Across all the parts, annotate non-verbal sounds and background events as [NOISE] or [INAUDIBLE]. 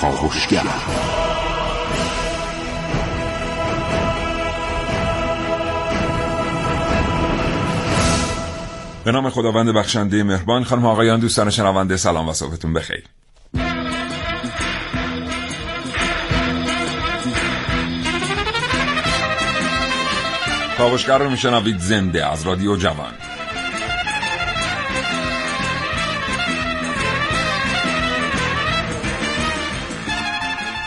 کاوشگر به نام خداوند بخشنده مهربان خانم آقایان دوستان شنونده سلام و صبحتون بخیر. کاوشگر رو میشنوید زنده از رادیو جوان.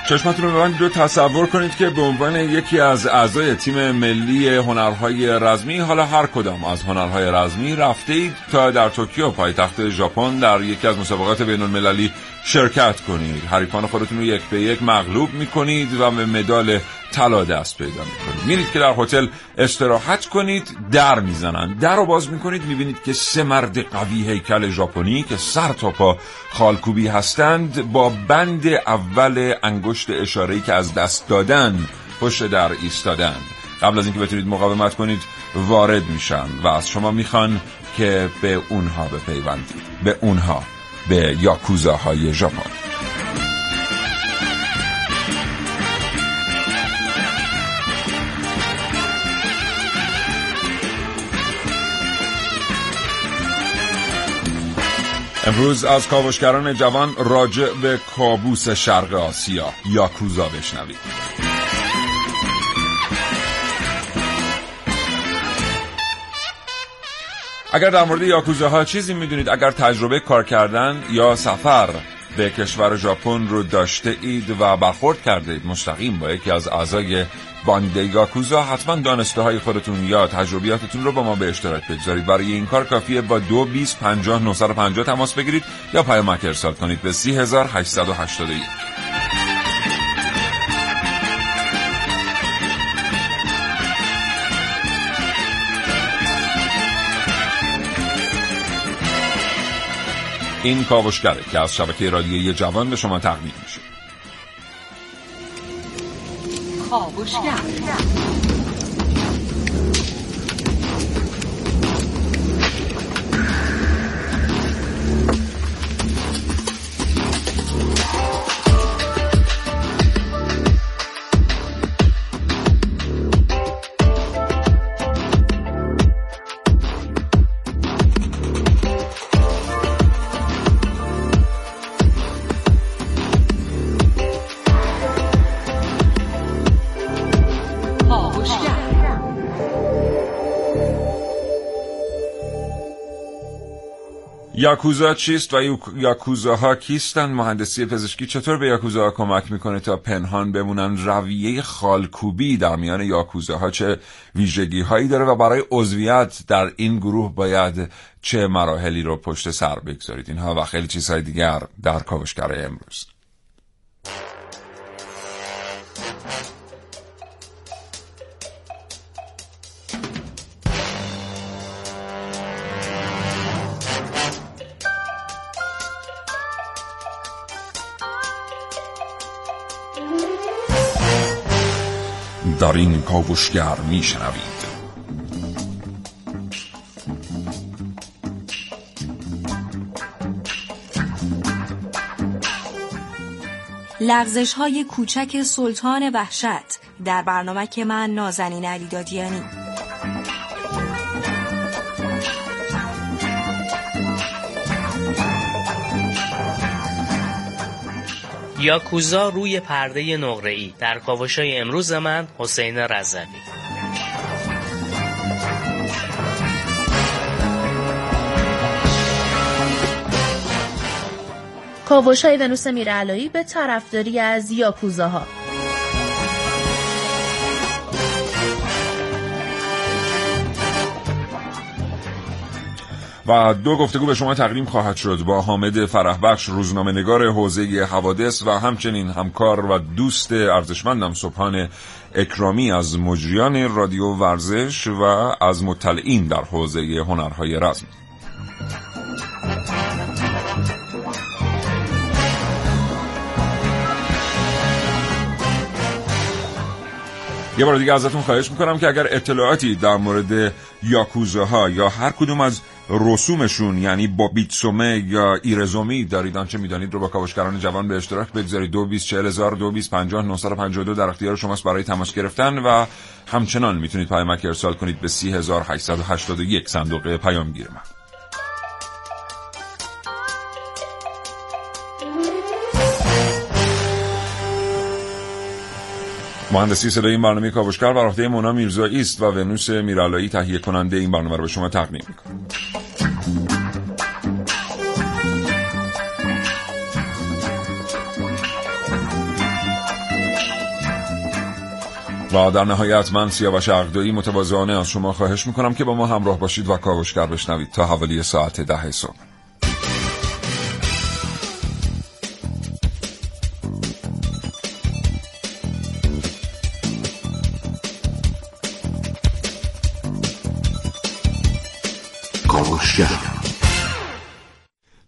چشمتون رو ببندید رو تصور کنید که به عنوان یکی از اعضای تیم ملی هنرهای رزمی حالا هر کدام از هنرهای رزمی رفته اید تا در توکیو. پایتخت ژاپن در یکی از مسابقات بین المللی شرکت کنید. حریفان خودتون رو یک به یک مغلوب می‌کنید و به مدال طلا دست پیدا می‌کنید. میرید که در هتل استراحت کنید در می‌زنن. در رو باز می‌کنید می‌بینید که سه مرد قوی هیکل ژاپنی که سر تا پا خالکوبی هستند با بند اول انگشت اشاره‌ای که از دست دادن پشت در ایستادن. قبل از اینکه بتونید مقاومت کنید وارد میشن و از شما می‌خوان که به اونها بپیوندید. به اونها. به یاکوزاهای ژاپن. امروز از کاوشگران جوان راجع به کابوس شرق آسیا یاکوزا بشنوید. اگر در مورد یاکوزاها چیزی می‌دونید اگر تجربه کار کردن یا سفر به کشور ژاپن رو داشته اید و برخورد کرده اید مستقیم با یکی از اعضای باند یاکوزا حتما دانسته های خودتون یا تجربیاتتون رو با ما به اشتراک بگذارید. برای این کار کافیه با دو بیس پنجاه تماس بگیرید یا پیامک ارسال کنید به 3881 این کاوشگره که از شبکه رادیویی جوان به شما تقدیم میشه. کاوشگر. یاکوزا چیست و یاکوزاها کیستند مهندسی پزشکی چطور به یاکوزاها کمک می‌کنه تا پنهان بمونن؟ رویه خالکوبی در میان یاکوزاها چه ویژگی هایی داره و برای عضویت در این گروه باید چه مراحلی رو پشت سر بگذارید؟ اینها و خیلی چیزهای دیگر در کاوشگر امروز. در این کاوشگر میشنوید لغزش های کوچک سلطان وحشت در برنامه که من نازنین علی یاکوزا روی پرده ای در کاوشای امروز من حسین رزوی کاوشای ونوس میرعلایی به طرفداری از یاکوزاها. و دو گفتگو به شما تقدیم خواهد شد. با حامد فرحبخش روزنامه نگار حوزه حوادث و همچنین همکار و دوست ارزشمندم صبحان اکرامی از مجریان رادیو ورزش و از مطلعین در حوزه هنرهای رزم. یه بار دیگه ازتون خواهش می‌کنم که اگر اطلاعاتی در مورد یاکوزاها یا هر کدوم از رسومشون یعنی با بیتسومه یا ایرزومی دارید آنچه می‌دانید رو با کاوشگران جوان به اشتراک بگذارید. دو بیس چهل هزار دو بیس پنجاه دو در اختیار شماست برای تماس گرفتن و همچنان می‌تونید پیامک ارسال کنید به سی هزار یک صندوق پیامگیر من. مهندسی صدای این برنامه کاوشگر بر عهده مونا میرزایی است و ونوس میرالایی تهیه کننده این برنامه رو به شما تقدیم می‌کنه و در نهایت من سیاوش عقدایی متواضعانه از شما خواهش می‌کنم که با ما همراه باشید و کاوشگر بشنوید تا حوالی ساعت ده صبح.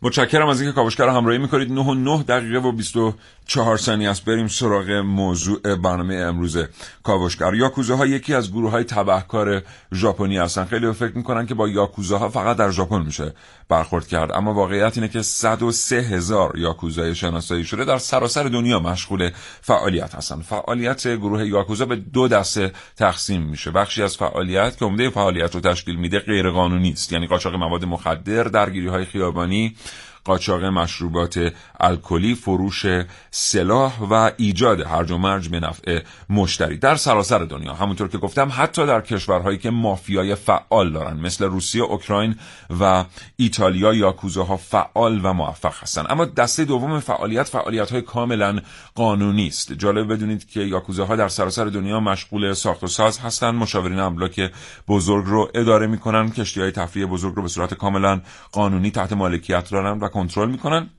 متشکرم از اینکه کاوشگر رو همراهی می‌کنید. 9 و 9 دقیقه و 24 ثانیه است. بریم سراغ موضوع برنامه امروز کاوشگر یاکوزا ها یکی از گروه های تبهکار ژاپنی هستن. خیلی فکر می‌کنن که با یاکوزا ها فقط در ژاپن میشه برخورد کرد. اما واقعیت اینه که 103 هزار یاکوزای شناسایی شده در سراسر دنیا مشغول فعالیت هستن. فعالیت گروه یاکوزا به دو دسته تقسیم میشه. بخشی از فعالیت که عمده فعالیت رو تشکیل میده غیر قانونی است. یعنی قاچاق مواد مخدر درگیری های خیابانی قاچاق مشروبات الکلی فروش سلاح و ایجاد هرج و مرج به نفع مشتری. در سراسر دنیا همونطور که گفتم حتی در کشورهایی که مافیای فعال دارن مثل روسیه اوکراین و ایتالیا یاکوزاها فعال و موفق هستن. اما دسته دوم فعالیت فعالیت های کاملا قانونی است. جالب بدونید که یاکوزاها در سراسر دنیا مشغول ساخت و ساز هستن. مشاورین املاک بزرگ رو اداره می‌کنن. کشتی های تفریح بزرگ رو به صورت کاملا قانونی تحت مالکیت دارن و کنترل می‌کنن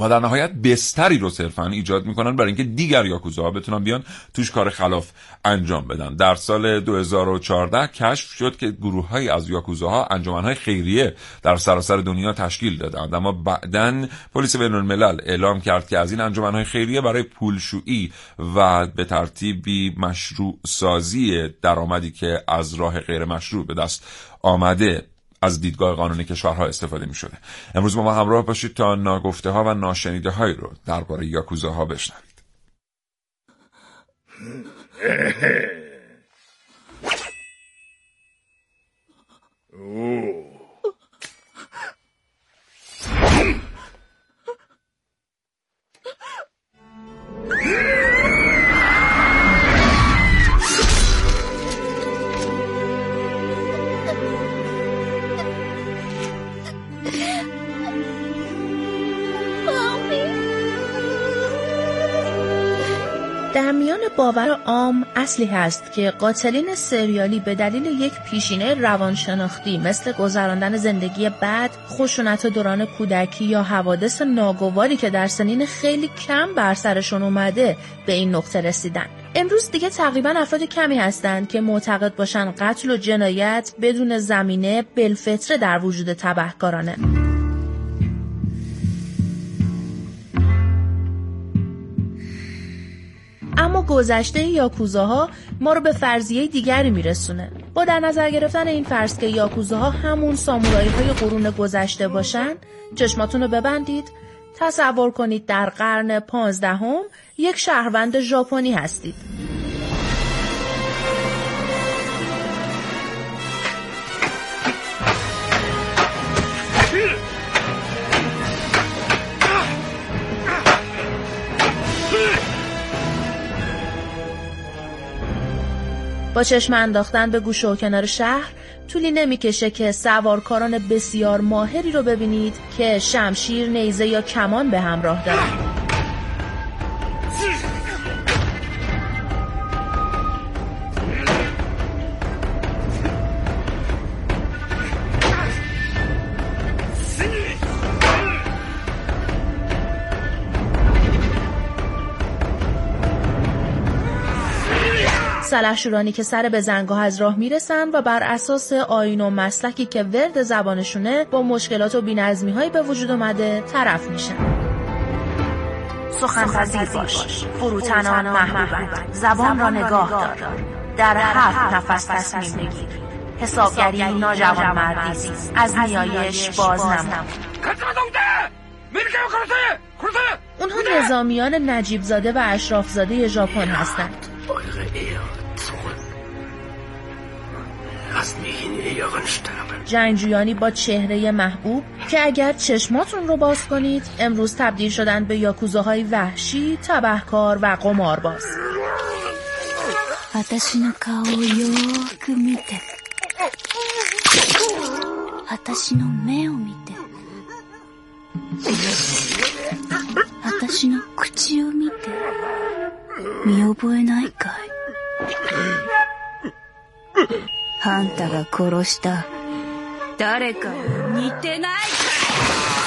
و در نهایت بستری رو صرفا ایجاد می‌کنن برای اینکه دیگر یاکوزاها بتونن بیان توش کار خلاف انجام بدن. در سال 2014 کشف شد که گروه های از یاکوزاها انجمن های خیریه در سراسر دنیا تشکیل دادند. اما بعدا پلیس بین الملل اعلام کرد که از این انجمن های خیریه برای پولشویی و به ترتیبی مشروع سازی درآمدی که از راه غیر مشروع به دست آمده از دیدگاه قانونی کشورها استفاده می شده امروز با ما همراه باشید تا ناگفته ها و ناشنیده هایی رو درباره یاکوزاها بشنوید. [LAUGHS] در باور عام اصلی هست که قاتلین سریالی به دلیل یک پیشینه روانشناختی مثل گذراندن زندگی بد، خشونت دوران کودکی یا حوادث ناگواری که در سنین خیلی کم بر سرشون اومده به این نقطه رسیدن. امروز دیگه تقریبا افراد کمی هستند که معتقد باشن قتل و جنایت بدون زمینه بالفطره در وجود تبهکارانه. اما گذشته یاکوزاها ما رو به فرضیه دیگری میرسونه. با در نظر گرفتن این فرض که یاکوزاها همون سامورایی های قرون گذشته باشن چشماتون رو ببندید. تصور کنید در قرن پانزدهم یک شهروند ژاپنی هستید. با چشم انداختن به گوشه و کنار شهر طولی نمی‌کشه که سوارکاران بسیار ماهری رو ببینید که شمشیر، نیزه یا کمان به همراه دارن. سلحشورانی که سر به زنگاه از راه می‌رسن و بر اساس آین و مسلکی که ورد زبانشونه با مشکلات و بینظمی هایی به وجود اومده طرف میشن. سخن پذیر باش. فروتنان محبوبند زبان را نگاه دار. در هفت نفس تصمیم بگیر. حسابگری ناجوان مردی است از نیایش باز نمان اونها نظامیان نجیب زاده و اشراف زاده ژاپن هستند. جنگجویانی با چهره محبوب که اگر چشماتون رو باز کنید امروز تبدیل شدن به یاکوزاهای وحشی، تبهکار و قمارباز 私の顔をよーく見て私の目を見て私の口を見て見覚えないかいあんたが殺した誰かに似てないかい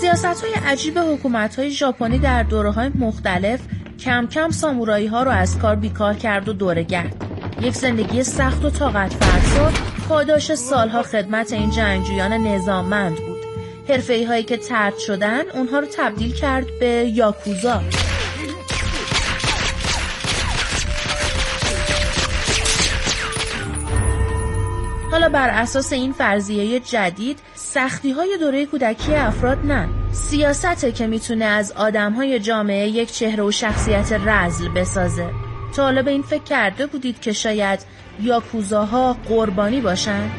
سیاست های عجیب حکومت های ژاپنی در دوره های مختلف کم کم سامورایی ها رو از کار بیکار کرد و دوره گرد. یک زندگی سخت و طاقت فرسا پاداش سالها خدمت این جنگجویان نظاممند بود. حرفه هایی که ترد شدن اونها رو تبدیل کرد به یاکوزا. حالا بر اساس این فرضیه جدید سختی های دوره کودکی افراد نه سیاسته که می‌تونه از آدم های جامعه یک چهره و شخصیت رزل بسازه تا حالا به این فکر کرده بودید که شاید یاکوزاها قربانی باشن؟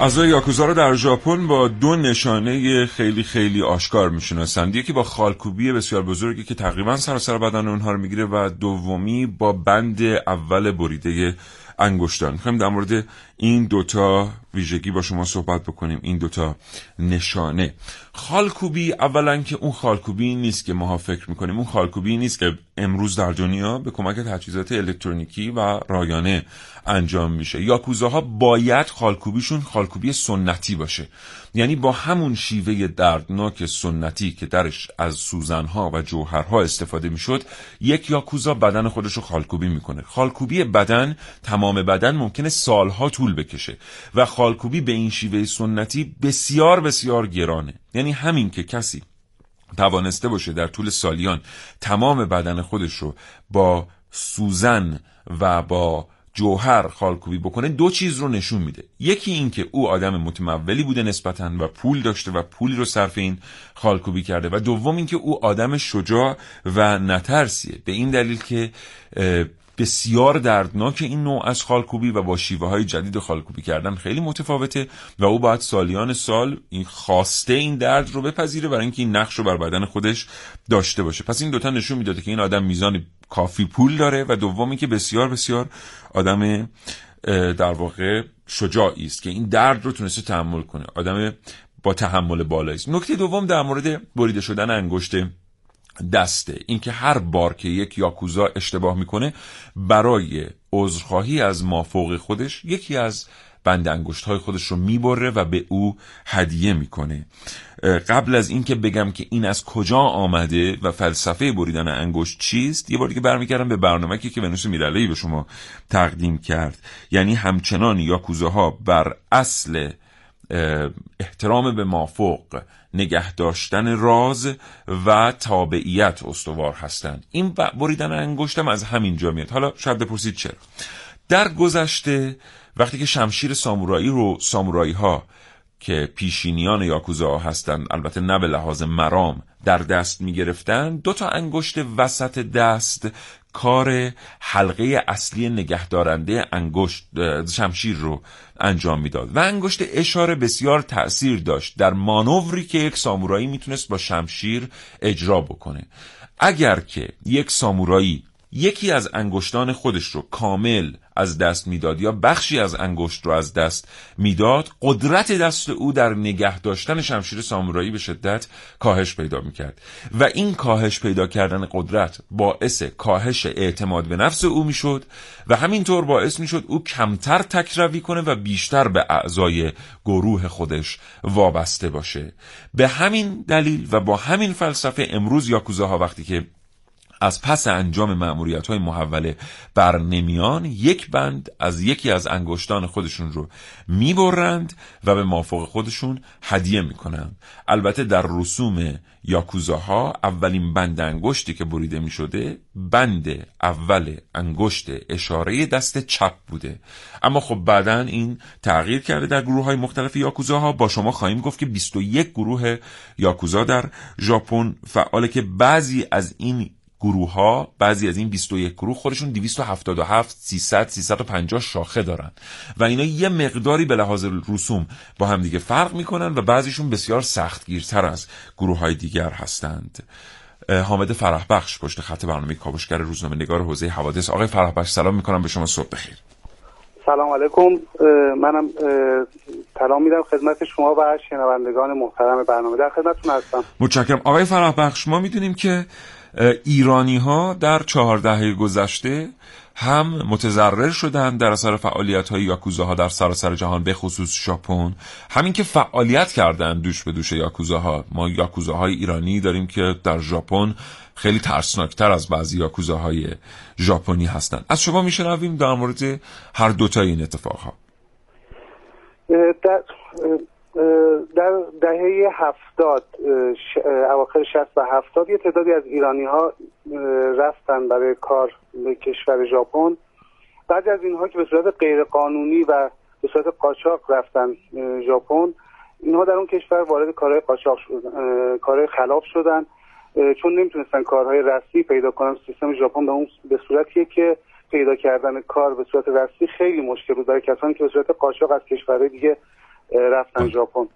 اعضای یاکوزا رو در ژاپن با دو نشانه خیلی خیلی آشکار می‌شناسند. یکی با خالکوبی بسیار بزرگی که تقریبا سراسر بدن اونها رو می‌گیره و دومی با بند اول بریده انگشتان. می‌خوایم در مورد این دوتا ویژگی با شما صحبت بکنیم. این دوتا نشانه. خالکوبی اولا که اون خالکوبی نیست که ما فکر می‌کنیم. اون خالکوبی نیست که امروز در دنیا به کمک تجهیزات الکترونیکی و رایانه انجام میشه. یاکوزاها باید خالکوبیشون خالکوبی سنتی باشه. یعنی با همون شیوه دردناک سنتی که درش از سوزنها و جوهرها استفاده می‌شد یک یاکوزا بدن خودش رو خالکوبی می‌کنه. خالکوبی بدن تمام بدن ممکنه سالها طول بکشه و خالکوبی به این شیوه سنتی بسیار بسیار گرانه. یعنی همین که کسی توانسته باشه در طول سالیان تمام بدن خودش رو با سوزن و با جوهر خالکوبی بکنه دو چیز رو نشون میده. یکی این که او آدم متمولی بوده نسبتا و پول داشته و پولی رو صرف این خالکوبی کرده و دوم این که او آدم شجاع و نترسیه. به این دلیل که بسیار دردناک این نوع از خالکوبی و با شیوه های جدید خالکوبی کردن خیلی متفاوته و او باید سالیان سال این خواسته این درد رو بپذیره برای اینکه این نقش رو بر بدن خودش داشته باشه. پس این دوتا نشون می‌داده که این آدم میزان کافی پول داره و دومی که بسیار بسیار آدم در واقع شجاعی است که این درد رو تونسته تحمل کنه. آدم با تحمل بالایی است. نکته دوم در مورد بریده شدن انگشت دسته. اینکه هر بار که یک یاکوزا اشتباه می‌کنه برای عذرخواهی از مافوق خودش یکی از بند انگشت های خودش رو می‌بره و به او هدیه می‌کنه. قبل از اینکه بگم که این از کجا آمده و فلسفه بریدن انگشت چیست یه بار دیگه برمیگردم به برنامه که ونوس میرلهی به شما تقدیم کرد. یعنی همچنان یاکوزاها بر اصل احترام به مافوق نگه داشتن راز و تابعیت استوار هستند. این بریدن انگشتم از همین جا میاد. حالا شاید بپرسید چرا. در گذشته وقتی که شمشیر سامورایی رو سامورایی ها که پیشینیان یاکوزا هستند البته نه به لحاظ مرام در دست می گرفتن دو تا انگشت وسط دست کار حلقه اصلی نگهدارنده انگشت شمشیر رو انجام می‌داد و انگشت اشاره بسیار تأثیر داشت. در مانوری که یک سامورایی می‌تونست با شمشیر اجرا بکنه. اگر که یک سامورایی یکی از انگشتان خودش رو کامل از دست می‌داد یا بخشی از انگشت رو از دست می‌داد قدرت دست او در نگه داشتن شمشیر سامورایی به شدت کاهش پیدا می‌کرد. و این کاهش پیدا کردن قدرت باعث کاهش اعتماد به نفس او می‌شد و همینطور باعث می‌شد او کمتر تکروی کنه و بیشتر به اعضای گروه خودش وابسته باشه. به همین دلیل و با همین فلسفه امروز یاکوزاها وقتی که از پس انجام معمولیت های محوله بر نمیان یک بند از یکی از انگشتان خودشون رو می‌برند و به مافوق خودشون هدیه می‌کنند. البته در رسوم یاکوزاها اولین بند انگشتی که بریده می‌شده بند اول انگشت اشاره دست چپ بوده. اما خب بعدا این تغییر کرده در گروه های مختلف یاکوزاها. با شما خواهیم گفت که 21 گروه یاکوزا در ژاپن فعاله که بعضی از این گروه ها بعضی از این 21 گروه خودشون 277 300 350 شاخه دارن. و اینا یه مقداری به لحاظ رسوم با هم دیگه فرق می‌کنن و بعضیشون بسیار سختگیرتر از گروه های دیگر هستند. حامد فرح بخش پشت خط برنامه کاوشگر روزنامه نگار حوزه حوادث. آقای فرح بخش سلام می‌کنم به شما صبح بخیر. سلام علیکم. منم سلام میدم خدمت شما و شنوندگان محترم برنامه. در خدمتتون هستم. متشکرم. آقای فرح بخش ما می‌دونیم که ایرانی ها در چهار دهه گذشته هم متضرر شدن در اثر فعالیت های یاکوزاها در سراسر جهان به خصوص ژاپن. همین که فعالیت کردن دوش به دوش یاکوزاها. ما یاکوزاهای ایرانی داریم که در ژاپن خیلی ترسناکتر از بعضی یاکوزاهای ژاپنی هستند. از شما میشنویم در مورد هر دوتا این اتفاق ها در دهه هفتاد اواخر شست و هفتاد یه تعدادی از ایرانی ها رفتن برای کار به کشور ژاپن. بعضی از اینها که به صورت غیرقانونی و به صورت قاچاق رفتن ژاپن اینها در اون کشور وارد کارهای قاچاق شدن کارهای خلاف شدن چون نمی‌تونستن کارهای رسمی پیدا کنن. سیستم ژاپن به اون به صورتیه که پیدا کردن کار به صورت رسمی خیلی مشکل بود برای کسانی که به صورت قاچاق از کشورهای دیگه رفتن ژاپن.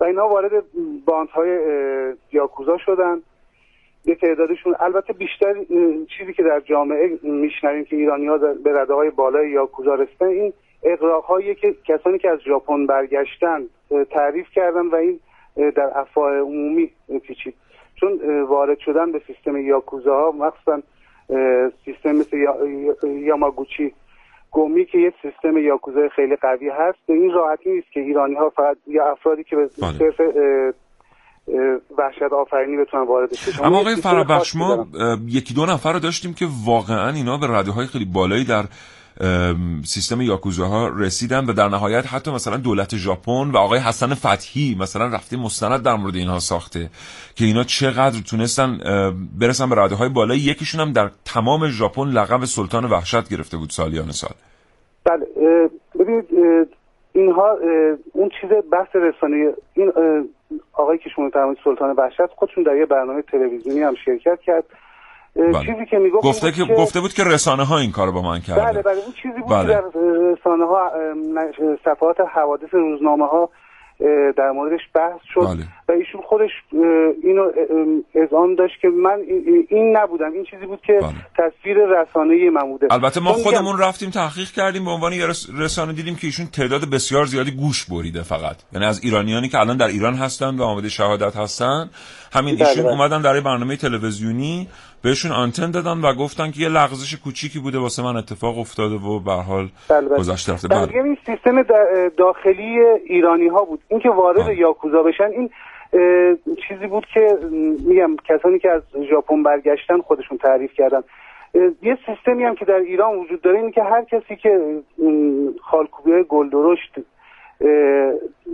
و اینها وارد باندهای یاکوزا شدن. یه تعدادشون البته بیشتر چیزی که در جامعه میشنویم که ایرانی ها به رده های بالای یاکوزا رسیدن این اقراق که کسانی که از ژاپن برگشتن تعریف کردن و این در افواه عمومی پیچید. چون وارد شدن به سیستم یاکوزاها مخصوصا سیستم مثل یاماگوچی گومی که یه سیستم یاکوزای خیلی قوی هست به این راحتی نیست که ایرانی ها فقط یا افرادی که به بله. صرف وحشت آفرینی بتونن وارد بشن اما آقای فرابخش ما یکی دو نفر رو داشتیم که واقعا اینا به رده های خیلی بالایی در سیستم یاکوزاها رسیدن و در نهایت حتی مثلا دولت ژاپن و آقای حسن فتحی مثلا رفته مستند در مورد اینها ساخته که اینا چقدر تونستن برسن به رده های بالایی. یکیشون هم در تمام ژاپن لقب سلطان وحشت گرفته بود سالیان سال. بله ببینید اینها اون چیز بحث رسانه این آقای که شما سلطان وحشت خودشون در یه برنامه تلویزیونی هم شرکت کرد. بله. چیزی که می‌گفت گفته که گفته بود که رسانه ها این کارو با من کرده بله بله اون چیزی بود بله. که در رسانه ها صفحات حوادث روزنامه ها در موردش بحث شد بله. و ایشون خودش اینو اذعان داشت که من این نبودم این چیزی بود که بله. تصویر رسانه من بوده البته ما خودمون رفتیم تحقیق کردیم به عنوان رسانه دیدیم که ایشون تعداد بسیار زیادی گوش بریده فقط یعنی از ایرانیانی که الان در ایران هستن و آماده شهادت هستن همین بله، ایشون بله. اومدن در برنامه تلویزیونی بهشون آنتن دادن و گفتن که یه لغزش کوچیکی بوده واسه من اتفاق افتاده و به حال بله، بله. گذشته رفته بله دیگه این سیستم دا- داخلی ایرانی ها بود اینکه وارد بله. یاکوزا بشن این چیزی بود که میگم کسانی که از ژاپن برگشتن خودشون تعریف کردن یه سیستمی هم که در ایران وجود داره اینه که هر کسی که خالکوبی های گل درشت اه،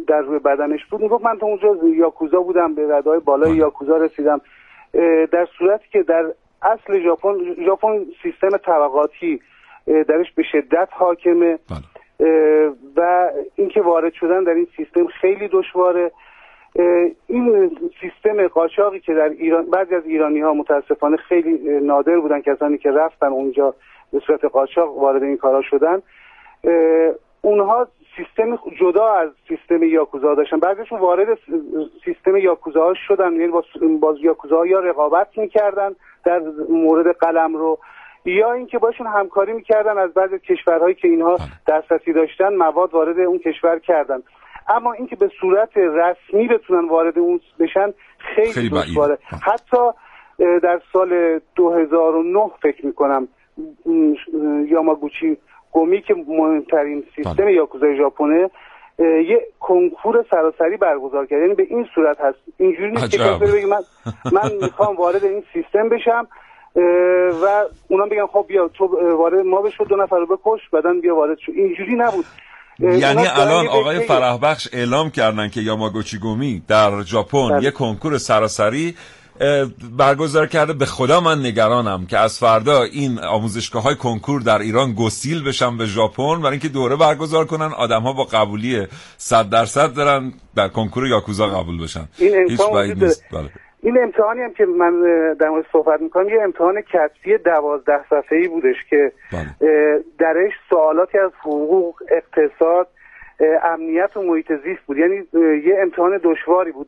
در روی بدنش بود می‌گفت من تا اونجا یاکوزا بودم به ردای بالای بله. یاکوزا رسیدم در صورتی که در اصل ژاپن ژاپن سیستم طبقاتی درش به شدت حاکمه. بله. و اینکه وارد شدن در این سیستم خیلی دشواره. این سیستم قاچاقی که در ایران بعضی از ایرانی ها متاسفانه خیلی نادر بودن کسانی که رفتن اونجا به صورت قاچاق وارد این کارا شدن. اونها سیستم جدا از سیستم یاکوزا داشتن بعضیشون وارد سیستم یاکوزا شدن یعنی با, با یاکوزا یا رقابت می‌کردن در مورد قلم رو یا اینکه باشون همکاری می‌کردن از بعض کشورهایی که اینها بله. دسترسی داشتن مواد وارد اون کشور کردن اما اینکه به صورت رسمی بتونن وارد اون بشن خیلی, خیلی. دشواره. حتی در سال 2009 فکر می‌کنم یاماگوچی گومی که مهمترین سیستم بله. یاکوزای ژاپنه یه کنکور سراسری برگزار کرد. یعنی به این صورت هست. اینجوری نیست که بگه من من می‌خوام وارد این سیستم بشم و اونا بگن خب بیا تو وارد ما بشو دو نفر رو بکش بعدا بیا وارد شو. اینجوری نبود. یعنی الان آقای بهتهی- فرح بخش اعلام کردن که یاماگوچی گومی در ژاپن بله. یه کنکور سراسری برگزار کرده. به خدا من نگرانم که از فردا این آموزشگاه های کنکور در ایران گسیل بشن به ژاپن برای اینکه دوره برگزار کنن. آدم ها با قبولی 100 درصد دارن در کنکور یاکوزا قبول بشن. این. نیست. بله. این امتحانی هم که من در مورد صحبت می‌کنم یه امتحان کتبی دوازده صفحه ای بودش که بله. درش سوالاتی از حقوق اقتصاد امنیت و محیط زیست بود. یعنی یه امتحان دشواری بود.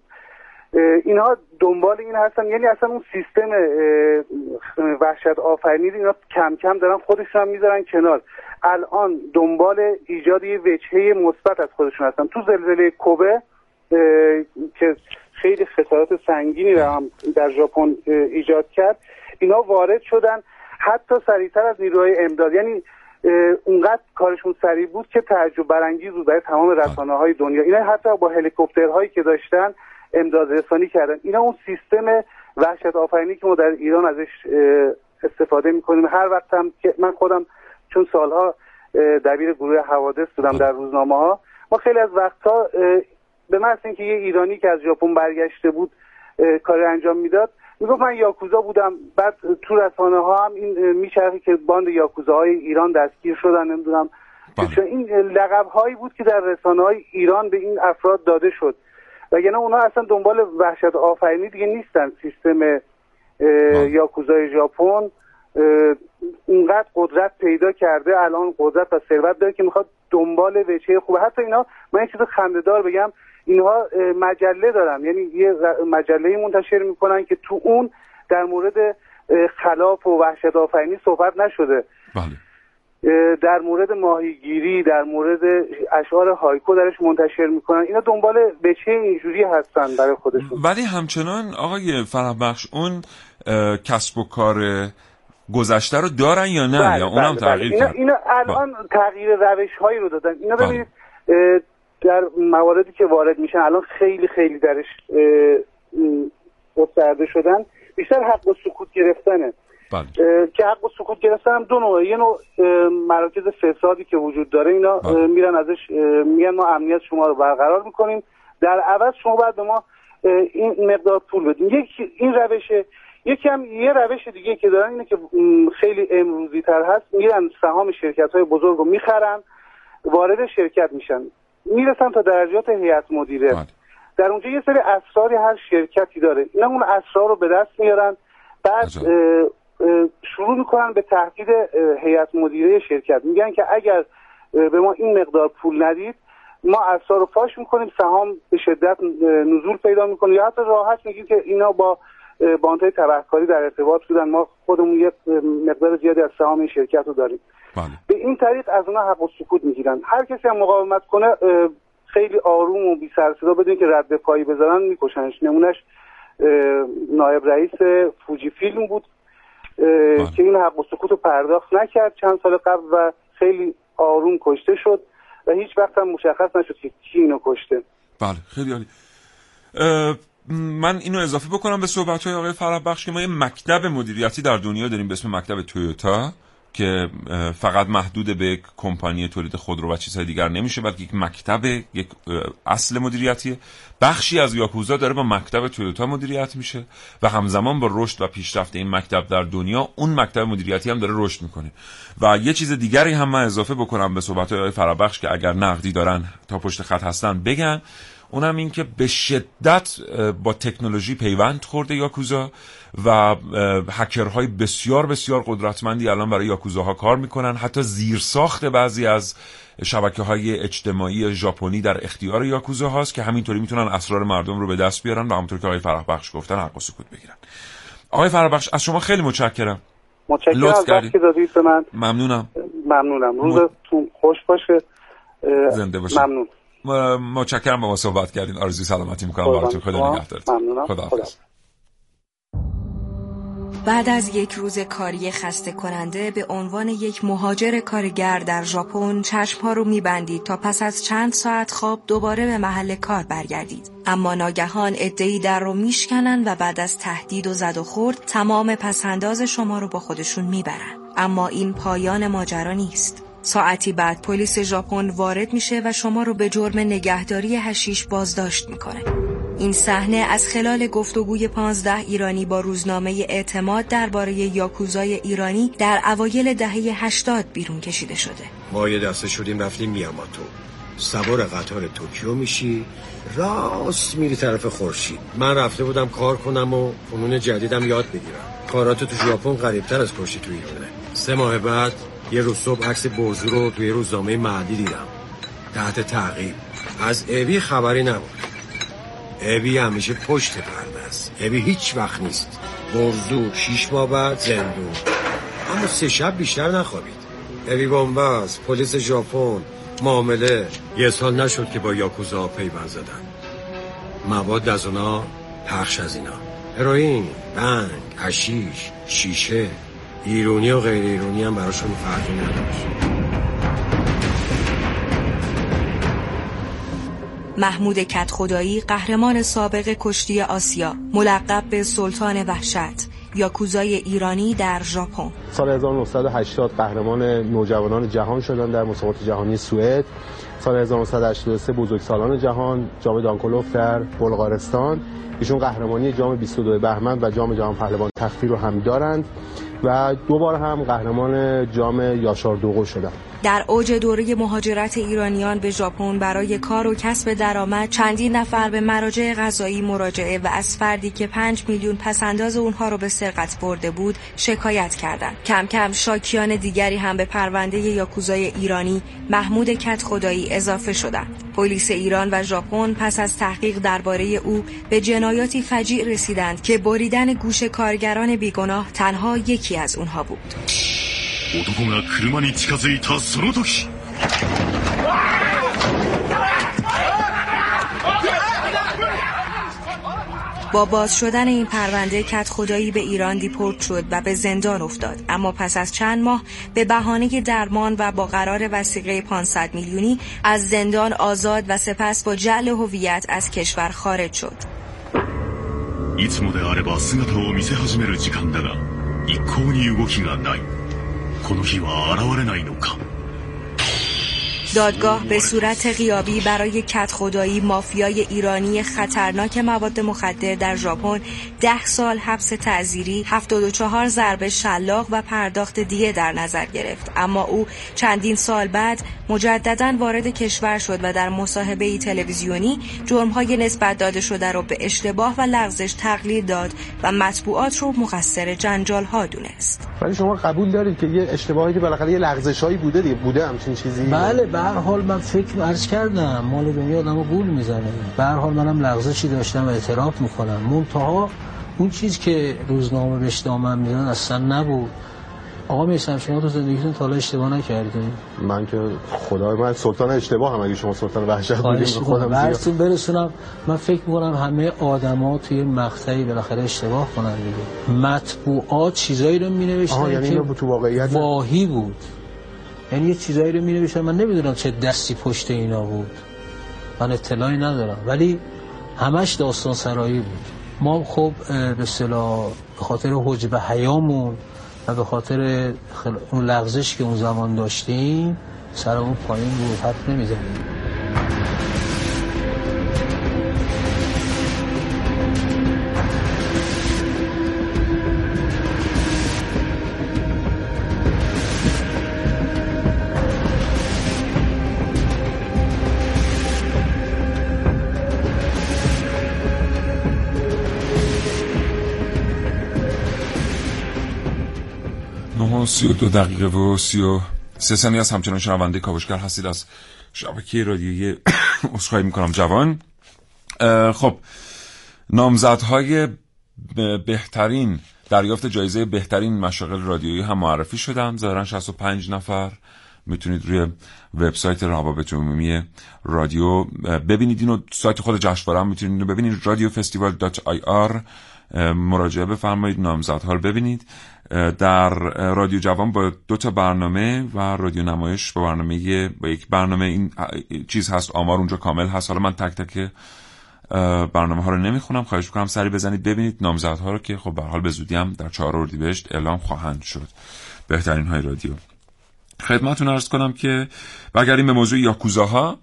اینها دنبال این هستن یعنی اصلا اون سیستم وحشت آفرینی اینا کم کم دارن خودشون هم می‌ذارن کنار. الان دنبال ایجاد یه وجهه مثبت از خودشون هستن. تو زلزله کوبه که خیلی خسارات سنگینی رو هم در ژاپن ایجاد کرد اینا وارد شدن حتی سریعتر از نیروهای امداد. یعنی اونقدر کارشون سریع بود که تعجب برانگیز بود برای تمام رسانه های دنیا. اینا حتی با هلیکوپترهایی که داشتن امداد رسانی کردن. اینا اون سیستم وحشت آفرینی که ما در ایران ازش استفاده می‌کنیم. هر وقت هم که من خودم چون سالها دبیر گروه حوادث بودم در روزنامه ها ما خیلی از وقتها به محض اینکه یه ایرانی که از ژاپن برگشته بود کار انجام می‌داد می‌گفت من یاکوزا بودم. بعد تو رسانه ها هم این میچرخه که باند یاکوزاهای ایران دستگیر شدن نمی‌دونم. بله. این لقب هایی بود که در رسانه های ایران به این افراد داده شد. وگرنه اونا اصلا دنبال وحشت آفرینی دیگه نیستن. سیستم. یاکوزای ژاپن اونقدر قدرت پیدا کرده الان قدرت و ثروت داره که می‌خواد دنبال وجهه خوبه حتی اینا من یه چیز خندهدار بگم اینها مجله دارن. یعنی یه مجله منتشر می‌کنن که تو اون در مورد خلاف و وحشت آفرینی صحبت نشده. بله. در مورد ماهیگیری در مورد اشعار هایکو درش منتشر می‌کنن. اینا دنبال بچه اینجوری هستن برای خودشون؟ ولی همچنان آقای فرح بخش اون کسب و کار گذشته رو دارن یا نه؟ بله، یا اونم بله، تغییر بله. اینا, اینا الان تغییر روش هایی رو دادن. اینا بله. ببینید در مواردی که وارد میشن الان خیلی خیلی درش گسترده شدن. بیشتر حق و سکوت گرفتنه. بله. که حق و سکوت گرفتن هم دو نوعه یه نوع مراکز فسادی که وجود داره. اینا بله. میرن ازش میگن ما امنیت شما رو برقرار می‌کنیم. در عوض شما باید به ما این مقدار پول بدین. یک این روشه یکی هم یه روش دیگه که دارن اینه که خیلی امروزی تر هست. میرن سهام شرکت های بزرگ رو می‌خرن. وارد شرکت میشن. می‌رسن تا درجات هیئت مدیره. بله. در اونجا یه سری اسراری هر شرکتی داره. اینا اون اسرار رو به دست میارن. بعد شروع می‌کنن به تهدید هیئت مدیره شرکت. میگن که اگر به ما این مقدار پول ندید ما اسرار رو فاش می‌کنیم سهام به شدت نزول پیدا می‌کنه. یا حتی راحت میگیم که اینا با باندهای تبهکاری در ارتباط بودن. ما خودمون یک اه، مقدار زیادی از سهام این شرکت رو داریم. بله. به این طریق از اونها حق و سکوت می‌گیرن. هر کسی هم مقاومت کنه خیلی آروم و بی سر صدا بدون که رد پایی بذارن میکشنش. نمونهش اه، نایب رئیس فوجی فیلم بود. که این حق و سکوت رو پرداخت نکرد چند سال قبل و خیلی آروم کشته شد و هیچ وقت هم مشخص نشد که کی اینو کشته. بله خیلی عالی. من اینو اضافه بکنم به صحبت های آقای فرح بخش که ما یه مکتب مدیریتی در دنیا داریم به اسم مکتب تویوتا. که فقط محدود به یک کمپانی تولید خودرو و چیزهای دیگر نمیشه بلکه یک مکتب یک اصل مدیریتیه. بخشی از یاکوزا داره با مکتب تویوتا مدیریت میشه و همزمان با رشد و پیشرفت این مکتب در دنیا اون مکتب مدیریتی هم داره رشد می‌کنه. و یه چیز دیگری هم من اضافه بکنم به صحبت های فرابخش که اگر نقدی دارن تا پشت خط هستن بگن. اونم این که به شدت با تکنولوژی پیوند خورده یاکوزا و هکرهای بسیار بسیار قدرتمندی الان برای یاکوزاها کار می‌کنن. حتی زیرساخت بعضی از شبکه های اجتماعی ژاپنی در اختیار یاکوزا هاست که همینطوری می‌تونن اسرار مردم رو به دست بیارن و همونطور که آقای فرح بخش گفتن حق و سکوت بگیرن. آقای فرح بخش از شما خیلی متشکرم. متشکرم. از که دادید به من. ممنونم. ممنونم. روزتون خوش باشه. زنده باشه ممنون. متشکرم با ما صحبت کردین. آرزوی سلامتی می‌کنم. براتون خدا نگهدارت خدا بعد از یک روز کاری خسته کننده به عنوان یک مهاجر کارگر در ژاپن چشمها رو میبندید تا پس از چند ساعت خواب دوباره به محل کار برگردید. اما ناگهان ادهی در رو میشکنن و بعد از تهدید و زد و خورد تمام پسنداز شما رو با خودشون می‌برن. اما این پایان ماجرا نیست. ساعتی بعد پلیس ژاپن وارد میشه و شما رو به جرم نگهداری هشیش بازداشت می‌کنه این صحنه از خلال گفتگوی پانزده ایرانی با روزنامه اعتماد درباره یاکوزای ایرانی در اوایل دهه 80 بیرون کشیده شده. ما یه دسته شدیم رفتیم میاماتو. سوار قطار توکیو میشی راست میری طرف خورشید من رفته بودم کار کنم و فنون جدیدم یاد بگیرم کارات تو ژاپن قریبتر از کشتی تو ایرانه سه ماه بعد یه روز صبح عکس برزو رو توی روزنامه معدی دیدم. تحت تعقیب. از اوی خبری نبود. ابی همیشه پشت پرده است. ابی هیچ وقت نیست. برزو شیش ماه بعد زندون. اما سه شب بیشتر نخوابید. ابی بامباز پلیس ژاپن معامله. یه سال نشد که با یاکوزا پیوند زدن. مواد از اونا پخش از اینا. هروئین بنگ هشیش شیشه. ایرونی و غیر ایرونی هم براشون فرقی نداشت محمود کت خدایی قهرمان سابق کشتی آسیا ملقب به سلطان وحشت یاکوزای ایرانی در ژاپن. سال 1980 قهرمان نوجوانان جهان شدن در مسابقات جهانی سوئد. سال 1983 بزرگسالان جهان جام دانکولوف در بلغارستان. ایشون قهرمانی جام 22 بهمن و جام جهان پهلوان تختی رو هم دارند. و دوبار هم قهرمان جام یاشار دوغو شدن در اوج دوره مهاجرت ایرانیان به ژاپن برای کار و کسب درآمد چندین نفر به مراجع قضایی مراجعه و از فردی که پنج میلیون پسنداز اونها رو به سرقت برده بود شکایت کردند. کم کم شاکیان دیگری هم به پرونده یاکوزای ایرانی محمود کت خدایی اضافه شدند. پلیس ایران و ژاپن پس از تحقیق درباره او به جنایاتی فجیع رسیدند که بریدن گوش کارگران بیگناه تنها یکی از اونها بود. 男が車に近づいたその時 با باز شدن این پرونده کت خدایی به ایران دیپورت شد و به زندان افتاد اما پس از چند ماه به بهانه درمان و با قرار وسیقه 500 میلیونی از زندان آزاد و سپس با جعل هویت از کشور خارج شد いつもであれば姿を見せ始める時間だが一向に動きがない この日は現れないのか？دادگاه به صورت غیابی برای کت خدایی مافیای ایرانی خطرناک مواد مخدر در ژاپن ده سال حبس تعزیری 74 ضربه شلاق و پرداخت دیه در نظر گرفت. اما او چندین سال بعد مجددا وارد کشور شد و در مصاحبه تلویزیونی جرمهای نسبت داده شده را به اشتباه و لغزش تقلیل داد و مطبوعات رو مقصر جنجال ها دونست. ولی شما قبول دارید که یه اشتباهی که بالاخره یه لغزشایی بوده دیگه بوده همچین چیزی؟ بله به هر حال من فکر عرض کردم. مال دنیا آدمو گول می‌زنه. به هر حال منم لغزشی داشتم و اعتراف می‌کنم. منتها اون چیز که روزنامه بهش دامن میدن اصلا نبود. آقا میسم شما تو زندگیتون تا اشتباه نکردین؟ من که خدای من سلطان اشتباه هم. اگه شما سلطان وحشت بودیم خودم برسون برسونم. من فکر می‌کنم همه آدما توی مقطعی بالاخره اشتباه کنن دیگه. مطبوعات چیزایی رو مینوشتن یعنی که تو واقعیت واهی بود. یعنی یه چیزایی رو مینوشتن. من نمی‌دونم چه دستی پشت اینا بود. من اطلاعی ندارم. ولی همش داستان سرایی بود. ما خب به صلاح به خاطر حجب حیامون و به خاطر اون لغزش که اون زمان داشتیم سرمون پایین بود. حرف نمی‌زنیم. سی و دو دقیقه و سی و سه ثانیه از همچنان شنونده کاوشگر هستید. از شبکه رادیویی [COUGHS] عذرخواهی می‌کنم جوان. خب نامزدهای بهترین دریافت جایزه بهترین مشاغل رادیویی هم معرفی شدن ظاهرا 65 نفر. می‌تونید روی وبسایت روابط عمومی رادیو ببینید اینو. سایت خود جشنواره هم می‌تونید اینو ببینید. radio festival dot IR. مراجعه بفرمایید نامزدها رو ببینید. در رادیو جوان با دو تا برنامه و رادیو نمایش با برنامه با یک برنامه این چیز هست آمار اونجا کامل هست. حالا من تک تک برنامه ها رو نمی‌خونم خواهش می‌کنم سری بزنید ببینید نامزدها رو که خب به حال به زودی هم در چهار اردیبهشت اعلام خواهند شد. بهترین های رادیو. خدمتتون ارز کنم که بگریم به موضوع یاکوزاها.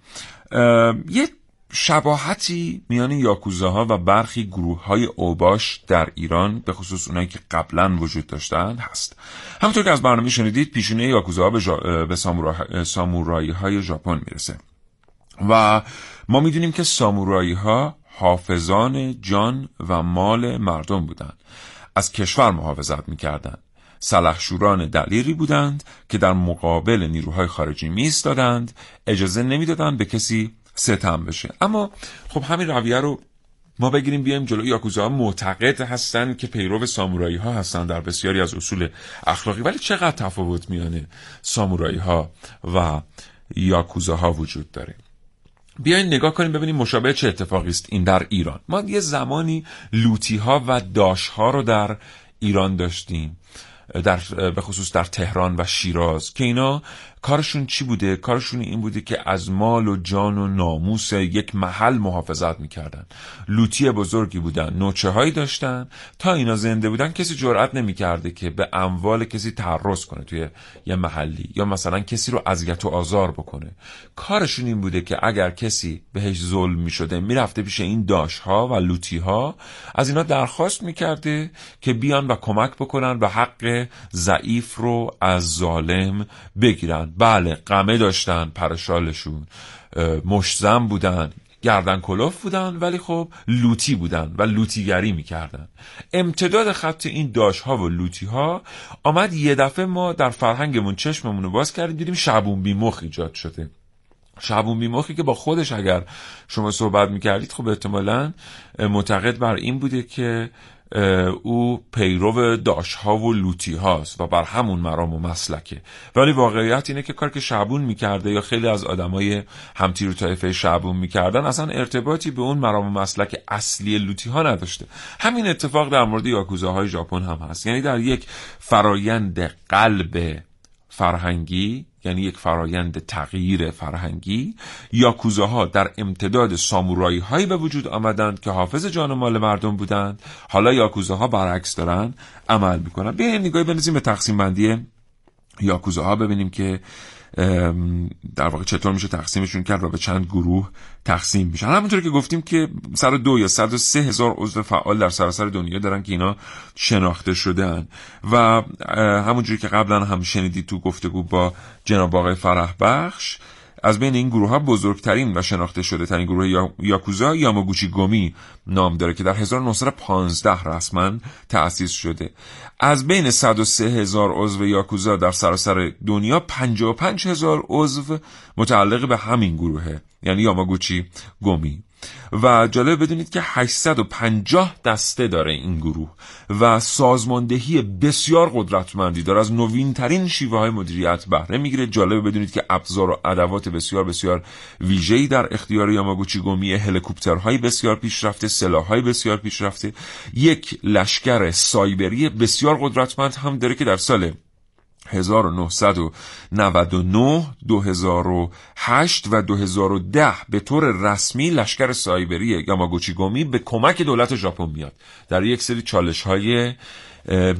یه شباهتی میان یاکوزاها و برخی گروه های اوباش در ایران به خصوص اونایی که قبلا وجود داشتن هست. همونطور که از برنامه شنیدید پیشونه یاکوزاها به, جا... به سامورایی های ژاپن می‌رسه. و ما می‌دونیم که سامورایی ها حافظان جان و مال مردم بودند. از کشور محافظت می‌کردند. سلحشوران دلیری بودند که در مقابل نیروهای خارجی می ایستادند اجازه نمی‌دادند به کسی ستم بشه. اما خب همین رویه رو ما بگیریم بیایم جلو یاکوزا معتقد هستند که پیرو سامورایی ها هستند در بسیاری از اصول اخلاقی ولی چقدر تفاوت میانه سامورایی ها و یاکوزا ها وجود داره. بیاین نگاه کنیم ببینیم مشابه چه اتفاقی است این در ایران. ما یه زمانی لوتی ها و داش ها رو در ایران داشتیم در به خصوص در تهران و شیراز که اینا کارشون چی بوده؟ کارشون این بوده که از مال و جان و ناموس یک محل محافظت می‌کردن. لوتی بزرگی بودن نوچه هایی داشتن. تا اینا زنده بودن کسی جرأت نمی‌کرده که به اموال کسی تعرض کنه توی یه محلی یا مثلا کسی رو اذیت و آزار بکنه. کارشون این بوده که اگر کسی بهش ظلم می‌شده می‌رفته پیش این داش ها و لوتی ها از اینا درخواست می‌کرده که بیان و کمک بکنن و حق ضعیف رو از ظالم بگیرن. بله قمه داشتن پرشالشون. مشزم بودن گردن کلوف بودن ولی خب لوتی بودن و لوتیگری می‌کردن. امتداد خط این داش ها و لوتی ها آمد یه دفعه ما در فرهنگمون چشممون رو باز کردیم دیدیم شبون بیمخ ایجاد شده. شبون بیمخی که با خودش اگر شما صحبت می‌کردید خب احتمالا معتقد بر این بوده که او پیرو داشها و لوتی هاست و بر همون مرام و مسلکه. ولی واقعیت اینه که کار که شعبون می‌کرده یا خیلی از آدمای همتیر طایفه شعبون می‌کردن اصلا ارتباطی به اون مرام و مسلک اصلی لوتی ها نداشته. همین اتفاق در مورد یاکوزاهای ژاپن هم هست. یعنی در یک فرایند قلب فرهنگی یعنی یک فرایند تغییر فرهنگی یاکوزاها در امتداد سامورایی هایی به وجود آمدند که حافظ جان و مال مردم بودند. حالا یاکوزاها برعکس دارن عمل می‌کنن. بیاین نگاهی بنزیم به تقسیم بندی یاکوزاها ببینیم که در واقع چطور میشه تقسیمشون کرد و به چند گروه تقسیم میشن همونطور که گفتیم که سر دو یا صد و سه هزار عضو فعال در سراسر دنیا دارن که اینا شناخته شدن و همونجوری که قبلا هم شنیدید تو گفتگو با جناب آقای فرح بخش از بین این گروه ها بزرگترین و شناخته شده ترین گروه یا... یاکوزا یاماگوچی گومی نام داره که در 1915 رسما تأسیس شده. از بین 103 هزار عضو یاکوزا در سراسر دنیا 55 هزار عضو متعلق به همین گروهه یعنی یاماگوچی گومی. و جالب بدونید که 850 دسته داره این گروه و سازماندهی بسیار قدرتمندی داره. از نوین ترین شیوه های مدیریت بهره می‌گیره. جالب بدونید که ابزار و ادوات بسیار بسیار ویژه‌ای در اختیار یاماگوچی گومی هلیکوپترهای بسیار پیشرفته سلاحهای بسیار پیشرفته. یک لشکر سایبری بسیار قدرتمند هم داره که در سال 1999 2008 و 2010 به طور رسمی لشکر سایبری یاماگوچی گومی به کمک دولت ژاپن میاد. در یک سری چالش های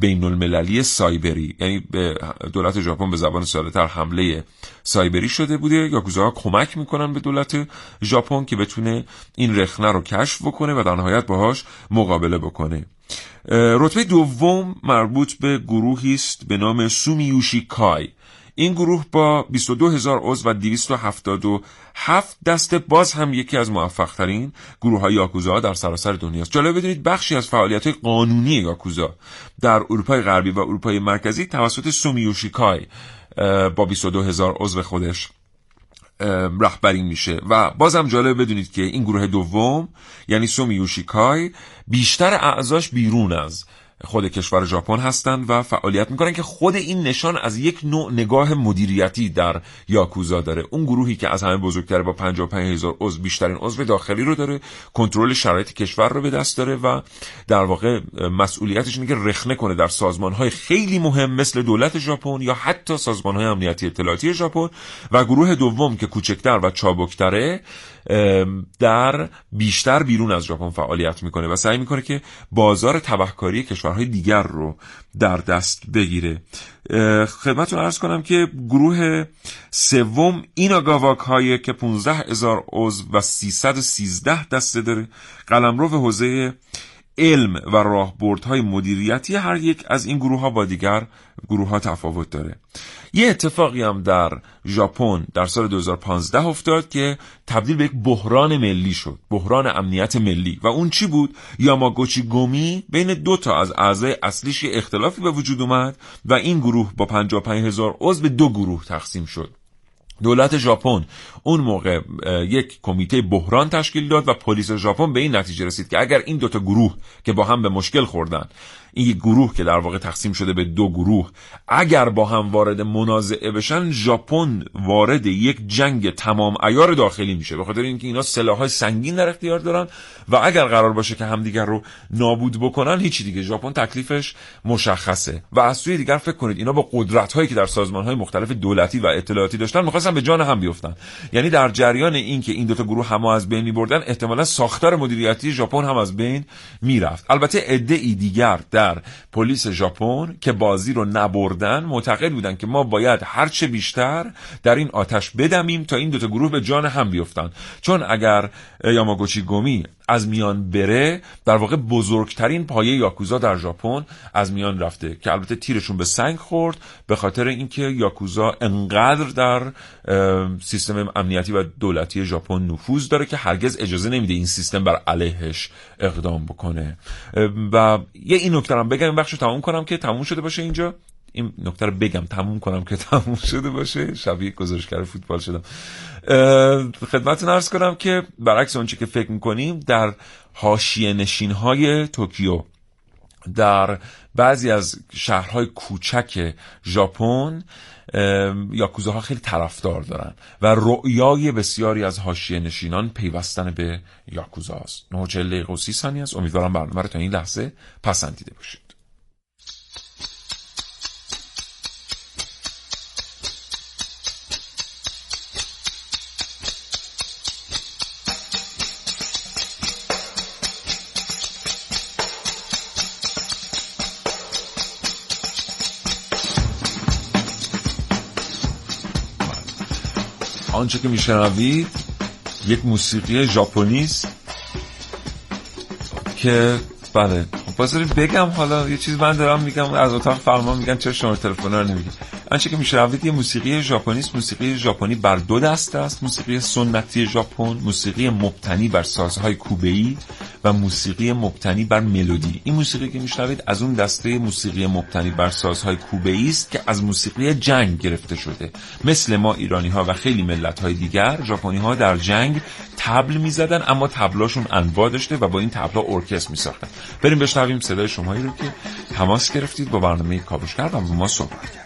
بین المللی سایبری یعنی به دولت ژاپن به زبان ساده‌تر حمله سایبری شده بوده. یاکوزاها کمک می‌کنن به دولت ژاپن که بتونه این رخنه رو کشف بکنه و در نهایت باهاش مقابله بکنه. رتبه دوم مربوط به گروهی است به نام سومیوشی کای. این گروه با 22 هزار عضو و 277 دسته باز هم یکی از موفق ترین گروه های یاکوزا در سراسر دنیاست جالب بدونید بخشی از فعالیت های قانونی یاکوزا در اروپای غربی و اروپای مرکزی توسط سومیوشیکای با 22 هزار عضو خودش رهبری میشه. و بازم جالب بدونید که این گروه دوم یعنی سومی یوشیکای بیشتر اعضاش بیرون از خود کشور ژاپن هستند و فعالیت می‌کنن که خود این نشان از یک نوع نگاه مدیریتی در یاکوزا داره. اون گروهی که از همه بزرگتره با 55 هزار عضو بیشترین عضو داخلی رو داره کنترل شرایط کشور رو به دست داره و در واقع مسئولیتش اینه که رخنه کنه در سازمان خیلی مهم مثل دولت ژاپن یا حتی سازمان های امنیتی اطلاعاتی ژاپن. و گروه دوم که کوچکتر و چابکتره در بیشتر بیرون از ژاپن فعالیت می‌کنه و سعی می‌کنه که بازار تبهکاری کشورهای دیگر رو در دست بگیره. خدمتتون ارز کنم که گروه سوم ایناگاواک های که 15 هزار عضو و 313 دسته داره قلمرو حوزه علم و راهبردهای مدیریتی هر یک از این گروه ها با دیگر گروه ها تفاوت داره. یه اتفاقی هم در ژاپن در سال 2015 افتاد که تبدیل به یک بحران ملی شد بحران امنیت ملی. و اون چی بود؟ یاماگوچی گومی بین دو تا از اعضای اصلیش اختلافی به وجود اومد و این گروه با 55 هزار عضو به دو گروه تقسیم شد. دولت ژاپن. اون موقع یک کمیته بحران تشکیل داد و پلیس ژاپن به این نتیجه رسید که اگر این دوتا گروه که با هم به مشکل خوردن این یک گروه که در واقع تقسیم شده به دو گروه اگر با هم وارد منازعه بشن ژاپن وارد یک جنگ تمام ایار داخلی میشه. به خاطر اینکه اینا سلاحهای سنگین در اختیار دارن و اگر قرار باشه که همدیگر رو نابود بکنن هیچی دیگه. ژاپن تکلیفش مشخصه. و از سوی دیگر فکر کنید اینا با قدرت هایی که در سازمان های مختلف دولتی و اطلاعاتی داشتن می‌خواستن به جان هم بیفتن. یعنی در جریان اینکه این دوتا گروه هم از بین میبردن احتمالا ساختار مدیریتی ژاپن هم از بین می‌رفت. البته عده ای دیگر در پلیس ژاپن که بازی رو نبردن معتقد بودن که ما باید هرچه بیشتر در این آتش بدمیم تا این دوتا گروه به جان هم بیفتن. چون اگر یاماگوچی گومی از میان بره در واقع بزرگترین پایه یاکوزا در ژاپن از میان رفته که البته تیرشون به سنگ خورد به خاطر اینکه یاکوزا انقدر در سیستم امنیتی و دولتی ژاپن نفوذ داره که هرگز اجازه نمیده این سیستم بر علیهش اقدام بکنه. و یه این نکته بگم این بخش تموم کنم که تموم شده باشه اینجا. این نکته رو بگم تموم کنم که تموم شده باشه. شبیه گزارشگر فوتبال شدم. خدمتتون ارز کنم که برعکس اونچه که فکر می‌کنیم در حاشیه نشین های توکیو در بعضی از شهرهای کوچک ژاپن یاکوزاها خیلی طرفدار دارن و رؤیای بسیاری از حاشیه نشینان پیوستن به یاکوزا است 90 دقیقه و 30 ثانیه است. امیدوارم برنامه رو تا این لحظه پسندیده باشید. آنچه که میشنوید یک موسیقی ژاپنی است که بله خب بگم حالا یه چیز من دارم میگم از اتاق فرمان میگن چرا شما تلفن رو نمیگی؟ آنچه که میشنوید یه موسیقی ژاپنی موسیقی ژاپنی بر دو دسته است. موسیقی سنتی ژاپن موسیقی مبتنی بر سازهای کوبه‌ای و موسیقی مبتنی بر ملودی. این موسیقی که میشنوید از اون دسته موسیقی مبتنی بر سازهای کوبه است که از موسیقی جنگ گرفته شده. مثل ما ایرانی ها و خیلی ملت های دیگر ژاپنی ها در جنگ تبل می‌زدن اما تبلاشون انواع داشته و با این تبلا ارکستر میساختن. بریم بشنویم صدای شمایی رو که تماس گرفتید با برنامه کاوشگر و با ما صحبت کرد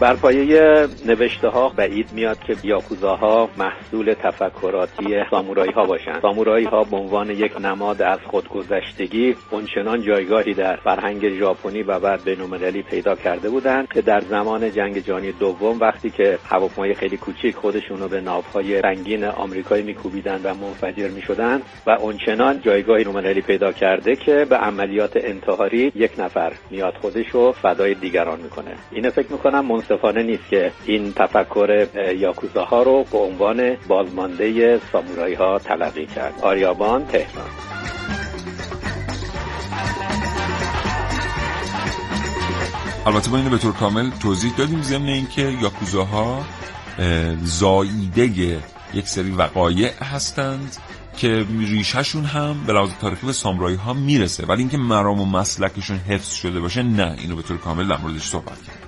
بر پایه نوشته ها بعید میاد که یاکوزاها محصول تفکراتی سامورایی ها باشند. سامورایی ها به عنوان یک نماد از خودگذشتگی اونچنان جایگاهی در فرهنگ ژاپنی و بعد بین‌المللی پیدا کرده بودند که در زمان جنگ جهانی دوم وقتی که هواپیمای خیلی کوچیک خودشون رو به ناوهای رنگین آمریکایی میکوبیدند و منفجر می‌شدند و اونچنان جایگاهی بین‌المللی پیدا کرده که به عملیات انتحاری یک نفر میاد خودش رو فدای دیگران می‌کنه. اینو فکر می‌کنم منصفانه نیست که این تفکر یاکوزاها رو به عنوان بازمانده سامورایی ها تلقی کرد. آریابان تهران. البته با اینو به طور کامل توضیح دادیم ضمن اینکه یاکوزاها زاییده یک سری وقایع هستند که ریشهشون هم به لحاظ تاریخی به سامورایی ها می‌رسه. ولی اینکه مرام و مسلکشون حفظ شده باشه نه. اینو به طور کامل در موردش صحبت کرد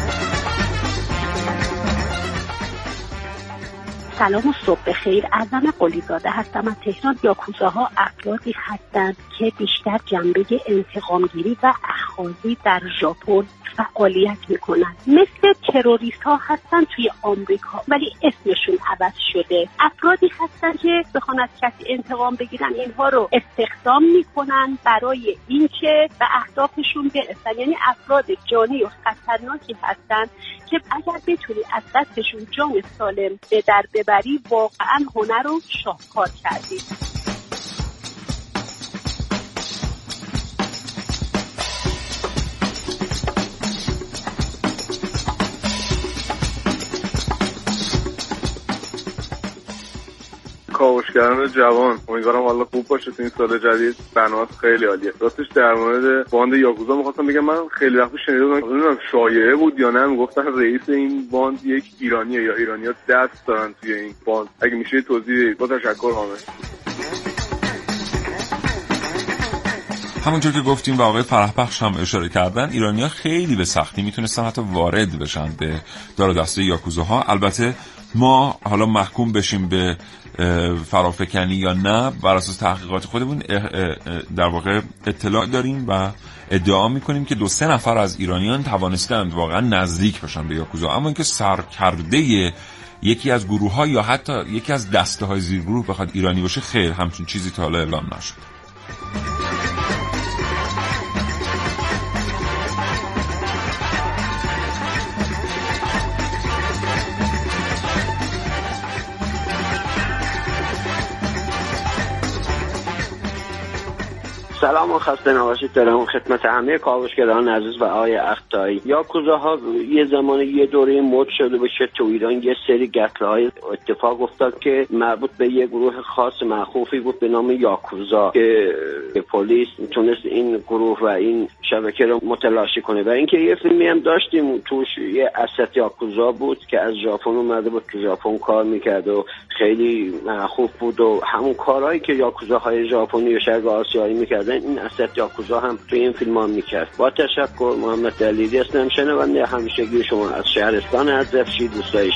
سلام و صبح خیر ازم قلیزاده هستم. از تهران یاکوزاها افرادی هستند که بیشتر جنبه انتقامگیری و اخاذی در ژاپن فعالیت می‌کنن مثل تروریست ها هستن توی آمریکا ولی اسمشون عوض شده. افرادی هستن که بخوان از کسی انتقام بگیرن اینها رو استخدام می‌کنن برای اینکه به اهدافشون برسن. یعنی افراد جانی و خطرناکی هستن که اگر بتونی از دستشون جان سالم به در ببری واقعا هنر رو شاهکار کردی کاوشگران جوان. امیدوارم حالا خوب باشه تو این سال جدید. برنامه خیلی عالیه. راستش در مورد باند یاکوزا می‌خواستم بگم من خیلی وقت شنیده بودم شایعه بود یا نه. می‌گفتن رئیس این باند یک ایرانیه یا ایرانیا دست دارن توی این باند. اگه میشه توضیح با تشکر حامد همونجور که گفتیم و آقای فرحبخش هم اشاره کردن ایرانیا خیلی به سختی می‌تونستن حتی وارد بشن به دار دسته یاکوزاها. البته ما حالا محکوم بشیم به فرافکنی یا نه بر اساس تحقیقات خودمون در واقع اطلاع داریم و ادعا می‌کنیم که دو سه نفر از ایرانیان توانستند واقعا نزدیک بشن به یاکوزا. اما اینکه سرکرده یکی از گروه ها یا حتی یکی از دسته های زیر گروه بخواد ایرانی باشه خیر همچون چیزی تا حالا اعلام نشد. سلام و خسته نباشید. دارم خدمت همه کاوشگران عزیز و آقای اختایی. یا ها یه زمان یه دوره مد شده باشه تو ایران. یه سری گتله های اتفاق افتاد که مربوط به یه گروه خاص مخوفی بود به نام یاکوزا که پلیس تونست این گروه و این شبکه رو متلاشی کنه. و اینکه یه فیلمی هم داشتیم. توش یه اسد یاکوزا بود که از ژاپن اومده بود تو ژاپن کار می‌کرد و خیلی مخوف بود و همون کارهایی که یاکوزاهای ژاپنی و شرق آسیایی می‌کرد این اسد یاکوزا هم توی این فیلم ها می‌کرد. با تشکر محمد دلیلی هستم. شنونده همیشگی شما از شهرستان از دوستای دوستای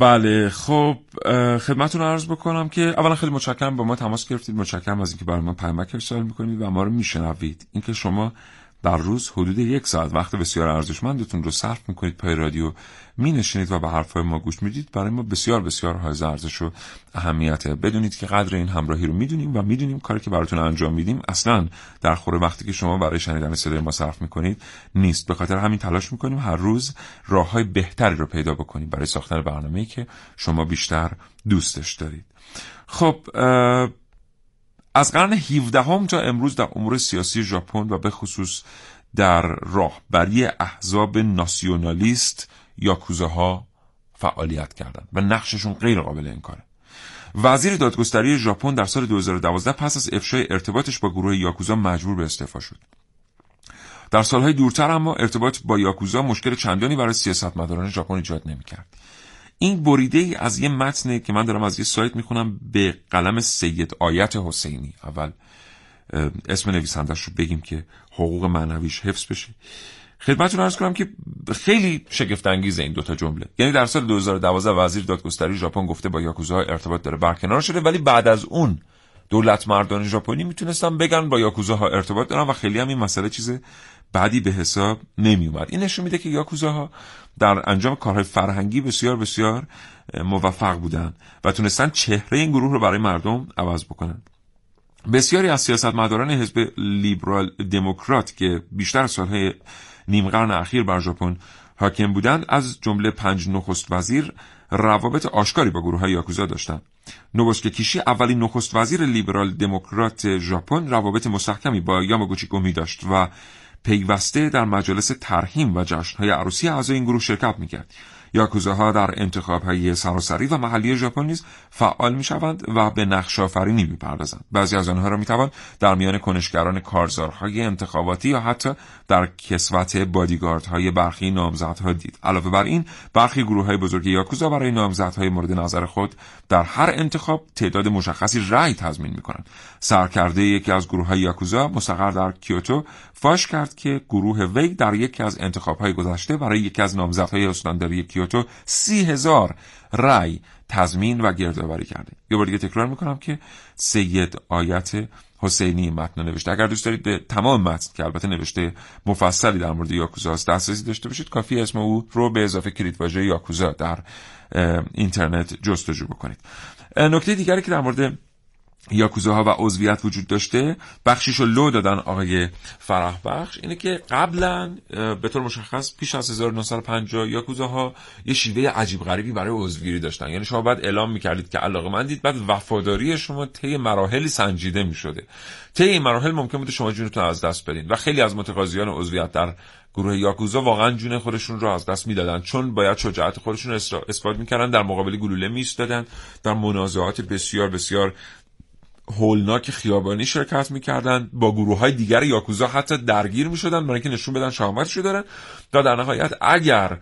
بله خب خدمتتون عرض بکنم که اولا خیلی متشکرم با ما تماس گرفتید متشکرم از اینکه برای ما پیامک ارسال می‌کنید و ما رو میشنوید. اینکه شما در روز حدود یک ساعت وقت بسیار ارزشمندتون رو صرف می‌کنید پای رادیو می نشینید و به حرفای ما گوش می‌دید. برای ما بسیار بسیار های ارزش و اهمیته. بدونید که قدر این همراهی رو می‌دونیم و می‌دونیم کاری که براتون انجام میدیم اصلا در خوره وقتی که شما برای شنیدن صدای ما صرف می‌کنید نیست. به خاطر همین تلاش می‌کنیم هر روز راه های بهتری رو پیدا بکنیم برای ساختن برنامه‌ای که شما بیشتر دوستش دارید. خب از قرن 17 هم تا امروز در امور سیاسی ژاپن و به خصوص در راهبری احزاب ناسیونالیست یاکوزه ها فعالیت کردند و نقششون غیر قابل انکاره. وزیر دادگستری ژاپن در سال 2012 پس از افشای ارتباطش با گروه یاکوزا مجبور به استعفا شد. در سالهای دورتر اما ارتباط با یاکوزا مشکل چندانی برای سیاستمداران ژاپن ایجاد نمی‌کرد. این بریده ای از یه متنه که من دارم از یه سایت می‌خونم به قلم سید آیت حسینی. اول اسم نویسندش رو بگیم که حقوق معنویش حفظ بشه. خدمتتون عرض کنم که خیلی شگفت انگیز این دوتا جمله. یعنی در سال 2012 وزیر دادگستری ژاپن گفته با یاکوزا ارتباط داره برکنار شده. ولی بعد از اون دولت مردان ژاپنی می‌تونستن بگن با یاکوزاها ارتباط دارن و خیلی هم این مسئله چیز بعدی به حساب نمی اومد این نشون میده که یاکوزاها در انجام کارهای فرهنگی بسیار بسیار موفق بودن و تونستن چهره این گروه رو برای مردم عوض بکنن. بسیاری از سیاستمداران حزب لیبرال دموکرات که بیشتر سالهای نیم قرن اخیر بر ژاپن حاکم بودند از جمله پنج نخست وزیر روابط آشکاری با گروه های یاکوزا داشتند. نوبوسکه کیشی اولین نخست وزیر لیبرال دموکرات ژاپن روابط مستحکمی با یاماگوچی گومی داشت و پیوسته در مجالس ترهیم و جشنهای عروسی اعضای این گروه شرکت می‌کرد. یاکوزاها در انتخاب های سراسری و محلی ژاپن نیز فعال می شوند و به نقش آفرینی می پردازند بعضی از آنها را می توان در میان کنشگران کارزارهای انتخاباتی یا حتی در کسوت بادیگاردهای برخی نامزدها دید. علاوه بر این برخی گروه های بزرگ یاکوزا برای نامزدهای مورد نظر خود در هر انتخاب تعداد مشخصی رأی تضمین می کنند سرکرده یکی از گروه های یاکوزا مستقر در کیوتو فاش کرد که گروه وی در یکی از انتخابهای گذشته برای یکی از نامزدهای استانداری کیوتو سی هزار رأی تضمین و گردآوری کرده. یه بار دیگه تکرار می‌کنم که سید آیت حسینی متن نوشته. اگر دوست دارید به تمام متن که البته نوشته مفصلی در مورد یاکوزا است دسترسی داشته باشید کافی اسم او رو به اضافه کلیدواژه یاکوزا در اینترنت جستجو بکنید. نکته دیگری که در مورد یاکوزاها و عضویت وجود داشته بخشیشو لو دادن آقای فرح بخش اینه که قبلا به طور مشخص پیش از 1950 یاکوزاها یه شیوه عجیب غریبی برای عضوگیری داشتن. یعنی شما باید اعلام می‌کردید که علاقه من دید بعد وفاداری شما طی مراحلی سنجیده می‌شده. طی این مراحل ممکن بوده شما جونتون از دست بدین و خیلی از متقاضیان عضویت در گروه یاکوزا واقعا جون خودشون رو از دست می‌دادن چون باید شجاعت خودشون اثبات می‌کردن در مقابل گلوله میستادن در منازعات بسیار بسیار هولناک خیابانی شرکت می‌کردن با گروه های دیگر یاکوزا حتی درگیر می‌شدن برای اینکه نشون بدن شهامتشو دارن. و در نهایت اگر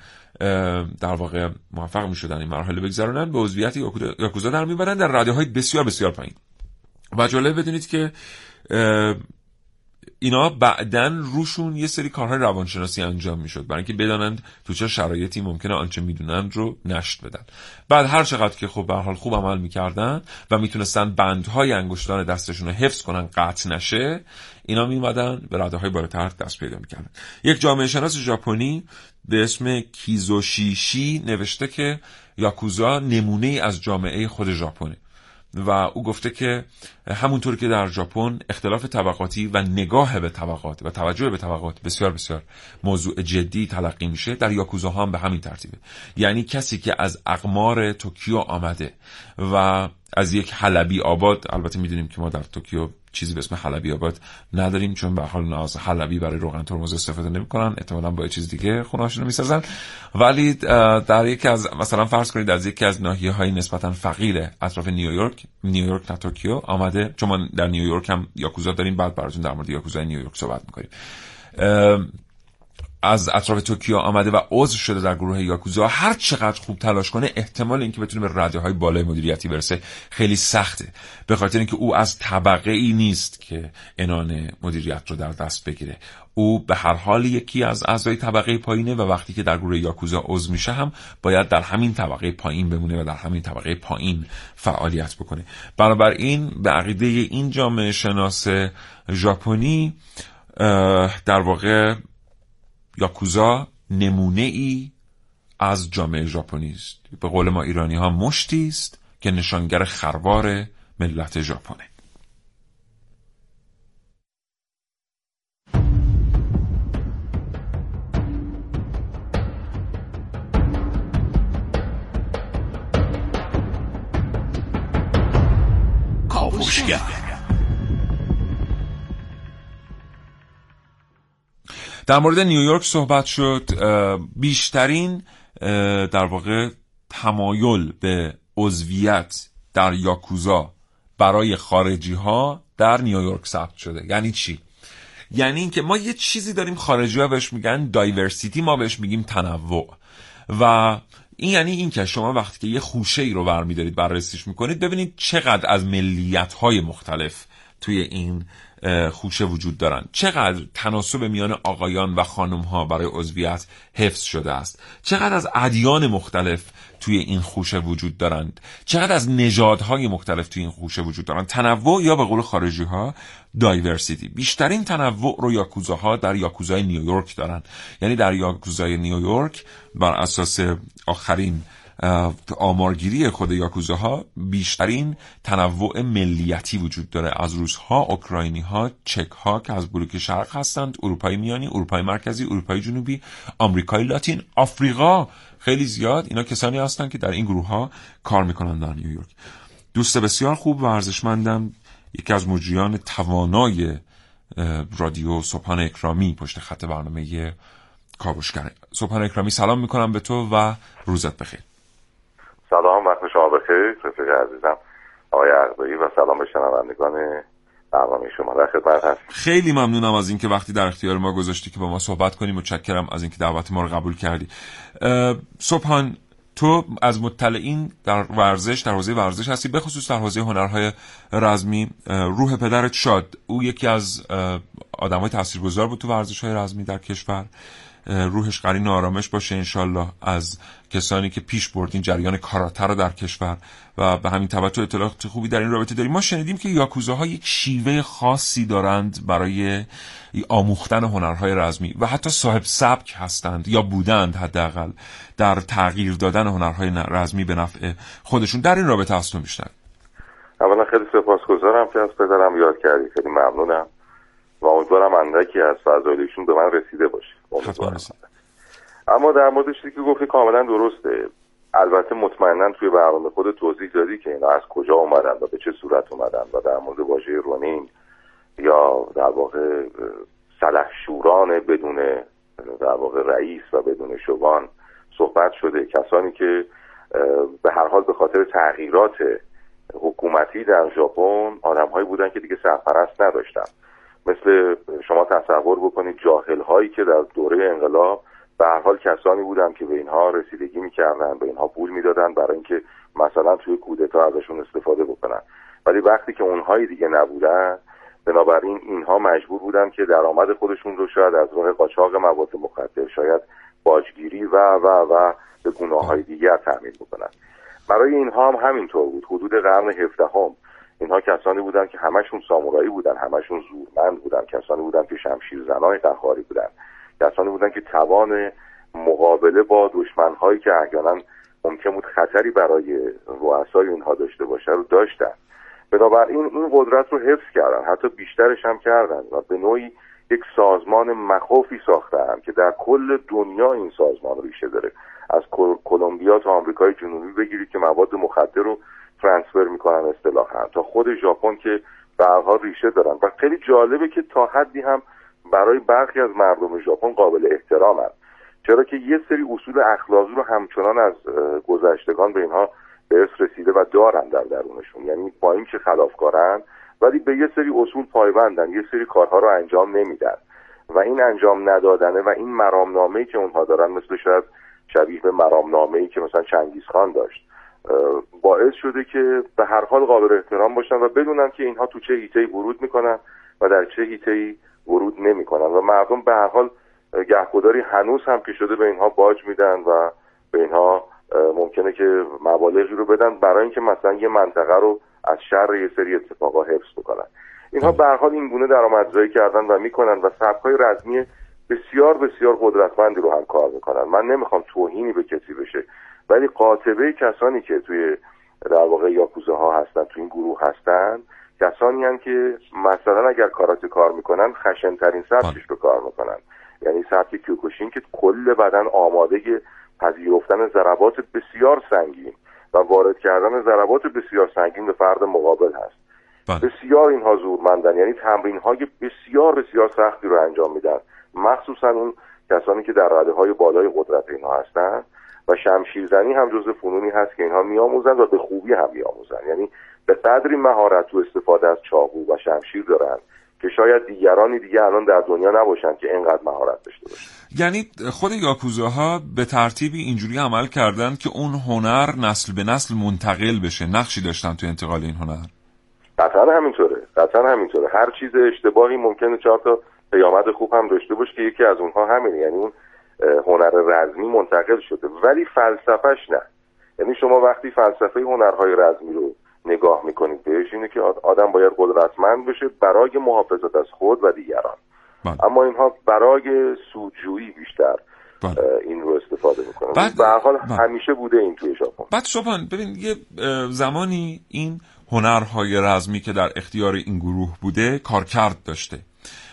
در واقع موفق می‌شدن این مرحله بگذرونن به عضویت یاکوزا در می‌برن در رده های بسیار بسیار پایین. و جالب بدونید که اینا بعدا روشون یه سری کارهای روانشناسی انجام می‌شد. برای اینکه بدانند تو چه شرایطی ممکنه آنچه می‌دونند رو نشت بدن. بعد هر چقدر که خب به حال خوب عمل می‌کردن و می‌تونستن بندهای انگشتان دستشون رو حفظ کنن قطع نشه اینا میمدن به رده های بالاتر دست پیدا می‌کردن. یک جامعه شناس ژاپنی به اسم کیزوشیشی نوشته که یاکوزا نمونه از جامعه خود ژاپنه و او گفته که همونطور که در ژاپن اختلاف طبقاتی و نگاه به طبقات و توجه به طبقات بسیار بسیار موضوع جدی تلقی میشه در یاکوزا هم به همین ترتیبه. یعنی کسی که از اقمار توکیو آمده و از یک حلبی آباد البته می‌دونیم که ما در توکیو چیزی به اسم حلبی آباد نداریم چون به هر حال از حلبی برای روغن ترمز استفاده نمی‌کنن احتمالاً با چیز دیگه خونه‌هاشون می‌سازن. ولی در یکی از مثلا فرض کنید از یکی از ناحیه های نسبتا فقیر اطراف نیویورک نیویورک نه توکیو آمده چون ما در نیویورک هم یاکوزا داریم بعد براتون در مورد یاکوزا نیویورک صحبت می‌کنیم. از اطراف توکیو آمده و عضو شده در گروه یاکوزا هر چقدر خوب تلاش کنه احتمال اینکه بتونه به رده های بالای مدیریتی برسه خیلی سخته. به خاطر اینکه او از طبقه ای نیست که انان مدیریت رو در دست بگیره. او به هر حال یکی از اعضای طبقه پایینه و وقتی که در گروه یاکوزا عضو میشه هم باید در همین طبقه پایین بمونه و در همین طبقه پایین فعالیت بکنه. بنابراین به عقیده این جامعه شناس ژاپنی در واقع یاکوزا نمونه ای از جامعه ژاپنی است به قول ما ایرانی ها مشتی است که نشانگر خروار ملت ژاپنه. کاوشگر در مورد نیویورک صحبت شد بیشترین در واقع تمایل به عضویت در یاکوزا برای خارجی ها در نیویورک ثبت شده. یعنی چی؟ یعنی اینکه ما یه چیزی داریم خارجی ها بهش میگن دایورسیتی ما بهش میگیم تنوع. و این یعنی این که شما وقتی که یه خوشه ای رو برمیدارید بررسیش می‌کنید ببینید چقدر از ملیت های مختلف توی این خوشه وجود دارند چقدر تناسب میان آقایان و خانم ها برای عضویت حفظ شده است؟ چقدر از ادیان مختلف توی این خوشه وجود دارند؟ چقدر از نژادهای مختلف توی این خوشه وجود دارند؟ تنوع یا به قول خارجی ها دایورسیتی بیشترین تنوع رو یاکوزاها در یاکوزای نیویورک دارند یعنی در یاکوزای نیویورک بر اساس آخرین آمارگیری خود یاکوزاها بیشترین تنوع ملیتی وجود داره. از روسها، اوکراینی ها، چک ها که از بلوک شرق هستند، اروپای میانی، اروپای مرکزی، اروپای جنوبی، آمریکای لاتین، آفریقا. خیلی زیاد اینا کسانی هستند که در این گروه ها کار می‌کنن در نیویورک. دوست بسیار خوب و ارزشمندم یکی از مجریان توانای رادیو صبحانه اکرامی پشت خط برنامه کاوشگر. صبحان اکرامی سلام می‌کنم به تو و روزت بخیر. سلام وقت شما بخیر. رفیق عزیزم آقای عقبایی و سلام به شنوندگان برنامه شما در خدمت هست خیلی ممنونم از اینکه وقتی در اختیار ما گذاشتی که با ما صحبت کنیم متشکرم از اینکه دعوت ما رو قبول کردی. صبحان تو از مطلعین در ورزش در حوزه ورزش هستی به خصوص در حوزه هنرهای رزمی. روح پدرت شاد. او یکی از آدمای تاثیرگذار بود تو ورزش های رزمی در کشور. روحش قرین آرامش باشه انشالله از کسانی که پیش بردین جریان کاراته رو در کشور. و به همین توجه اطلاعات خوبی در این رابطه داریم. ما شنیدیم که یاکوزاها یک شیوه خاصی دارند برای آموختن هنرهای رزمی و حتی صاحب سبک هستند یا بودند حداقل در تغییر دادن هنرهای رزمی به نفع خودشون. در این رابطه از تو اولا خیلی سپاسگزارم که از پدرم یاد کردی. خیلی ممنونم و امیدوارم اندکی از فضایلشون به من رسیده باشه. اما در مورد چیزی که گفتی کاملا درسته. البته مطمئنا توی برنامه خود توضیح دادی که اینا از کجا اومدن و به چه صورت اومدن و در مورد واژه رونین یا در واقع سلحشوران بدون در واقع رئیس و بدون شبان صحبت شده. کسانی که به هر حال به خاطر تغییرات حکومتی در ژاپن آدمهایی بودن که دیگه سرپرست نداشتن. مثل شما تصور بکنید جاهل هایی که در دوره انقلاب به هر حال کسانی بودن که به اینها رسیدگی می‌کردن به اینها پول می‌دادن برای اینکه مثلا توی کودتا ازشون استفاده بکنن. ولی وقتی که اونهایی دیگه نبودن بنابراین اینها مجبور بودن که درآمد خودشون رو شاید از راه قاچاق مواد مخدر شاید باجگیری و و و به گناه های دیگر تعمین بکنن. برای اینها هم همینطور بود. حدود قرن هفدهم اینها کسانی بودن که همشون سامورایی بودن همشون زورمند بودن کسانی بودن که شمشیر زنای قهاری بودن کسانی بودن که توان مقابله با دشمنهایی که احیانا ممکن بود خطری برای رؤسای اینها داشته باشه رو داشتن. بنابراین این قدرت رو حفظ کردن حتی بیشترش هم کردن و به نوعی یک سازمان مخوفی ساختن که در کل دنیا این سازمان ریشه داره. از کلمبیا تا آمریکای جنوبی بگیرید که مواد مخدر رو ترانسفر می‌کنن اصطلاحا. تا خود ژاپن که به ریشه دارن. و خیلی جالبه که تا حدی هم برای برخی از مردم ژاپن قابل احترامن چرا که یه سری اصول اخلاقی رو همچنان از گذشتگان به اینها به رسیده و دارن در درونشون. یعنی با اینکه خلافکارن ولی به یه سری اصول پایبندن یه سری کارها رو انجام نمیدن. و این انجام ندادنه و این مرامنامه‌ای که اونها دارن مثل شاید شبیه به مرامنامه‌ای که مثلا چنگیز خان داشت. باعث شده که به هر حال قابل احترام باشن و بدونن که اینها تو چه هیته ورود می‌کنن و در چه هیته ورود نمی‌کنن. و مردم به هر حال گهگداری هنوز هم که شده به اینها باج میدن و به اینها ممکنه که مبالغی رو بدن برای اینکه مثلا یه منطقه رو از شر یه سری اتفاقا حفظ بکنن. اینها به هر حال این گونه درآمدزایی کردن و می‌کنن و سبکای رزمی بسیار بسیار قدرتمندی رو هم کار می‌کنن. من نمی‌خوام توهینی به کسی بشه. ولی قاطبه کسانی که توی در واقع یاکوزه ها هستن توی این گروه هستن کسانی هم که مثلا اگر کاراته کار می‌کنن خشنترین سبکش رو کار می‌کنن. یعنی سبک کیوکوشین که کل بدن آماده پذیرفتن ضربات بسیار سنگین و وارد کردن ضربات بسیار سنگین به فرد مقابل هست. بله. بسیار اینها زورمندن. یعنی تمرین های بسیار بسیار سختی رو انجام میدن. مخصوصا اون کسانی که در رده های بالای قدرت اینها هستند و شمشیرزنی هم جز فنونی هست که اینها میآموزند و به خوبی هم میآموزند یعنی به قدری مهارت و استفاده از چاقو و شمشیر دارند که شاید دیگرانی دیگه الان در دنیا نباشن که اینقدر مهارت داشته باشن. یعنی خود یاکوزاها به ترتیبی اینجوری عمل کردن که اون هنر نسل به نسل منتقل بشه نقشی داشتن تو انتقال این هنر. قطعا همینطوره قطعا همینطوره. هر چیز اشتباهی ممکنه چهار تا پیامد خوب هم داشته باشه که یکی از اونها همینه. یعنی اون هنر رزمی منتقل شده ولی فلسفهش نه یعنی شما وقتی فلسفه هنرهای رزمی رو نگاه می‌کنید بهش اینه که آدم باید قدرتمند بشه برای محافظت از خود و دیگران بله. اما اینها برای سودجویی بیشتر بله. این رو استفاده می‌کنن بعد به حال بله. همیشه بوده این توی ژاپن بعد شبان ببین یه زمانی این هنرهای رزمی که در اختیار این گروه بوده کارکرد داشته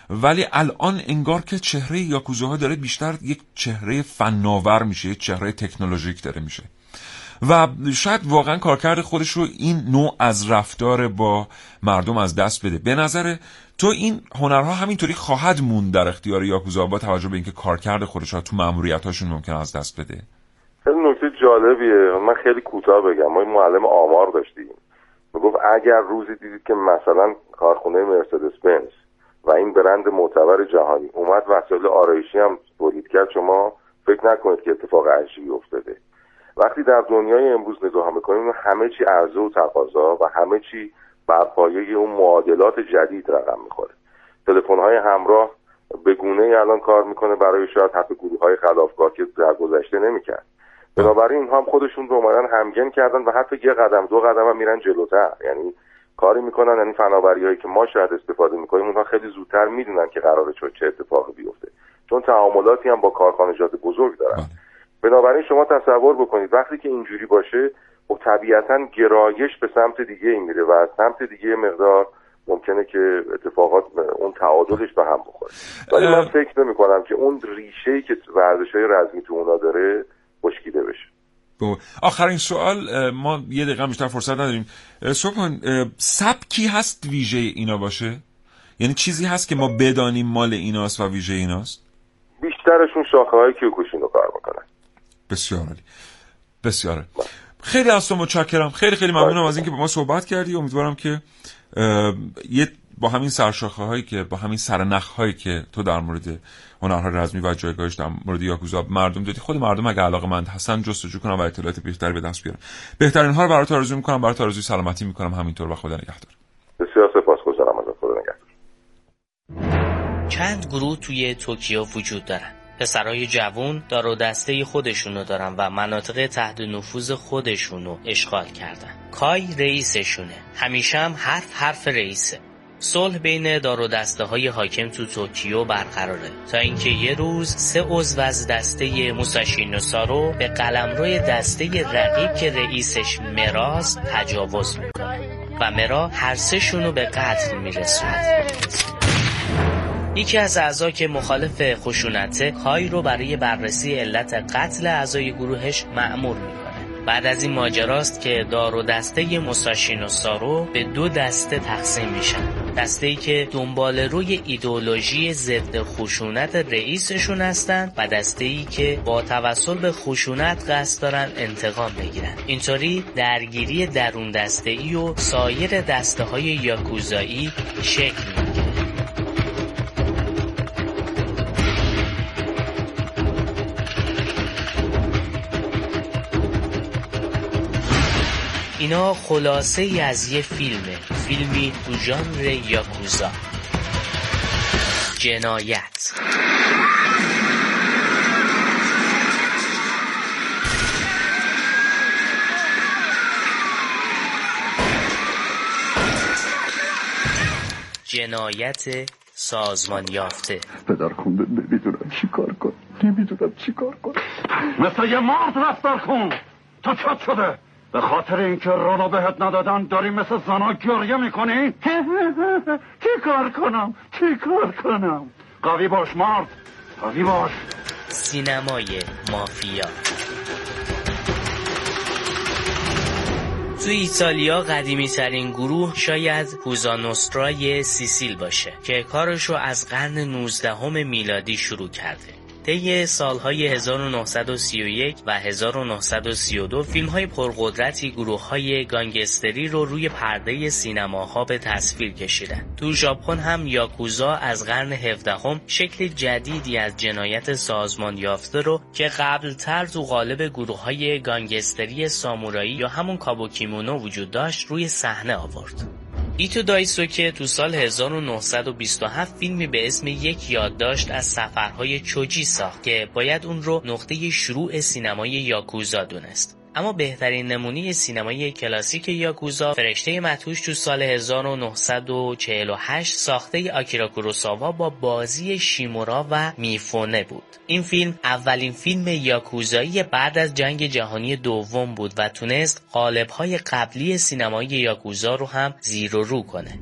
ولی الان انگار که چهره یاکوزاها داره بیشتر یک چهره فناور میشه یک چهره تکنولوژیک داره میشه. و شاید واقعا کارکرد خودش رو این نوع از رفتار با مردم از دست بده. به نظر تو این هنرها همینطوری خواهد موند در اختیار یاکوزا با توجه به اینکه کارکرد خودش ها تو هاشون ممکن از دست بده. خیلی نکته جالبیه. من خیلی کوتاه بگم. ما این معلم آمار داشتیم. می‌گفت اگر روزی دیدید که مثلا کارخونه مرسدس بنز و این برند معتبر جهانی. اومد وسایل آرایشی هم تولید کرد. شما فکر نکنید که اتفاق عجیبی افتاده. وقتی در دنیای امروز نگاه می‌کنیم همه چی عرضه و تقاضا و همه چی بر پایه اون معادلات جدید رقم می‌خوره. تلفن های همراه به گونه ای الان کار می‌کنه برای شاید حتی گروه های خلافکار که در گذشته نمی‌کرد. بنابراین اینها هم خودشون رو اومدن همگن کردن و حتی یه قدم دو قدم هم میرن جلوتر. یعنی کاری می‌کنن یعنی فناوری هایی که ما شاید استفاده می‌کنیم اونها خیلی زودتر می‌دونن که قراره چه اتفاقی بیفته. چون تعاملاتی هم با کارخانجات بزرگ دارن. بله. بنابراین شما تصور بکنید وقتی که اینجوری باشه خب طبیعتا گرایش به سمت دیگه این میره و از سمت دیگه مقدار ممکنه که اتفاقات اون تعادلش به هم بخوره. ولی من فکر نمی کنم که اون ریشه که ورزش های رزمی تو اونا داره خشکیده بشه. آخرین سوال ما یه دقیقه بیشتر فرصت نداریم. صبحان سبکی هست ویژه اینا باشه؟ یعنی چیزی هست که ما بدانیم مال ایناست و ویژه ایناست؟ بیشترشون شاخه های کیوکوشین رو کار می‌کنن. بسیار عالی. بسیار خیلی از تو متشکرم. خیلی خیلی ممنونم از اینکه با ما صحبت کردی. امیدوارم که یه با همین سرشاخه هایی که با همین سرنخ هایی که تو در مورد هنرها رزمی و جایگاهش در مورد یاکوزا مردم دادی خود مردم اگه علاقه مند هستن جستجو کنم و اطلاعات بیشتری به دست بیارن. بهترین ها رو برات آرزو می‌کنم برات آرزوی سلامتی می‌کنم. همینطور و خدا نگهدار. بسیار سپاسگزارم از خدا نگهدار. چند گروه توی توکیو وجود دارن؟ پسرای جوون دار و دسته خودشونو دارن و مناطق تحت نفوذ خودشونو اشغال کردن. کای رئیسشونه. همیشه هم حرف حرف رئیسه. صلح بین دار و دسته های حاکم تو توکیو برقراره تا اینکه یه روز سه عضو از دسته موساشی نوسارو به قلمروی دسته رقیب که رئیسش مراز تجاوز می‌کنه و مرا هر سه به قتل میرسونه. یکی از اعضا که مخالف خشونته کای رو برای بررسی علت قتل اعضای گروهش معمور می‌کنه. بعد از این ماجراست که دار و دسته مساشینو سارو به دو دسته تقسیم میشن. دسته ای که دنبال روی ایدولوژی ضد خشونت رئیسشون هستند و دسته ای که با توسل به خشونت قصد دارن انتقام بگیرن. اینطوری درگیری درون دسته ای و سایر دسته های یاکوزایی شکل اینا خلاصه ای از یه فیلمه. فیلمی تو ژانر یاکوزا. جنایت. جنایت سازمان یافته. پدر خونده نمی‌دونم چی کار کن نمی‌دونم چی کار کن مثل یه مرد رفتار کن. تا چت شده. به خاطر اینکه رانو بهت ندادن داری مثل زنا گریه می‌کنی؟ [LAUGHS] چی کار کنم؟ چی کار کنم؟ قوی باش مرد قوی باش سینمای مافیا تو ایتالیا قدیمی ترین گروه شاید کوزانوسترای سیسیل باشه که کارشو از قرن 19 میلادی شروع کرده طی سالهای 1931 و 1932 فیلم های پرقدرتی گروه های گانگستری رو روی پرده سینماها به تصویر کشیدن. تو ژاپن هم یاکوزا از قرن 17 شکل جدیدی از جنایت سازمان یافته رو که قبلتر تو قالب گروه های گانگستری سامورایی یا همون کابوکیمونو وجود داشت روی صحنه آورد. ایتو دایسو که تو سال 1927 فیلمی به اسم یک یادداشت از سفرهای چوجی ساخت که باید اون رو نقطه شروع سینمای یاکوزا دونست. اما بهترین نمونه سینمای کلاسیک یاکوزا فرشته متوش تو سال 1948 ساخته آکیرا کوروساوا با بازی شیمورا و میفونه بود. این فیلم اولین فیلم یاکوزایی بعد از جنگ جهانی دوم بود و تونست قالب‌های قبلی سینمای یاکوزا رو هم زیر و رو کنه.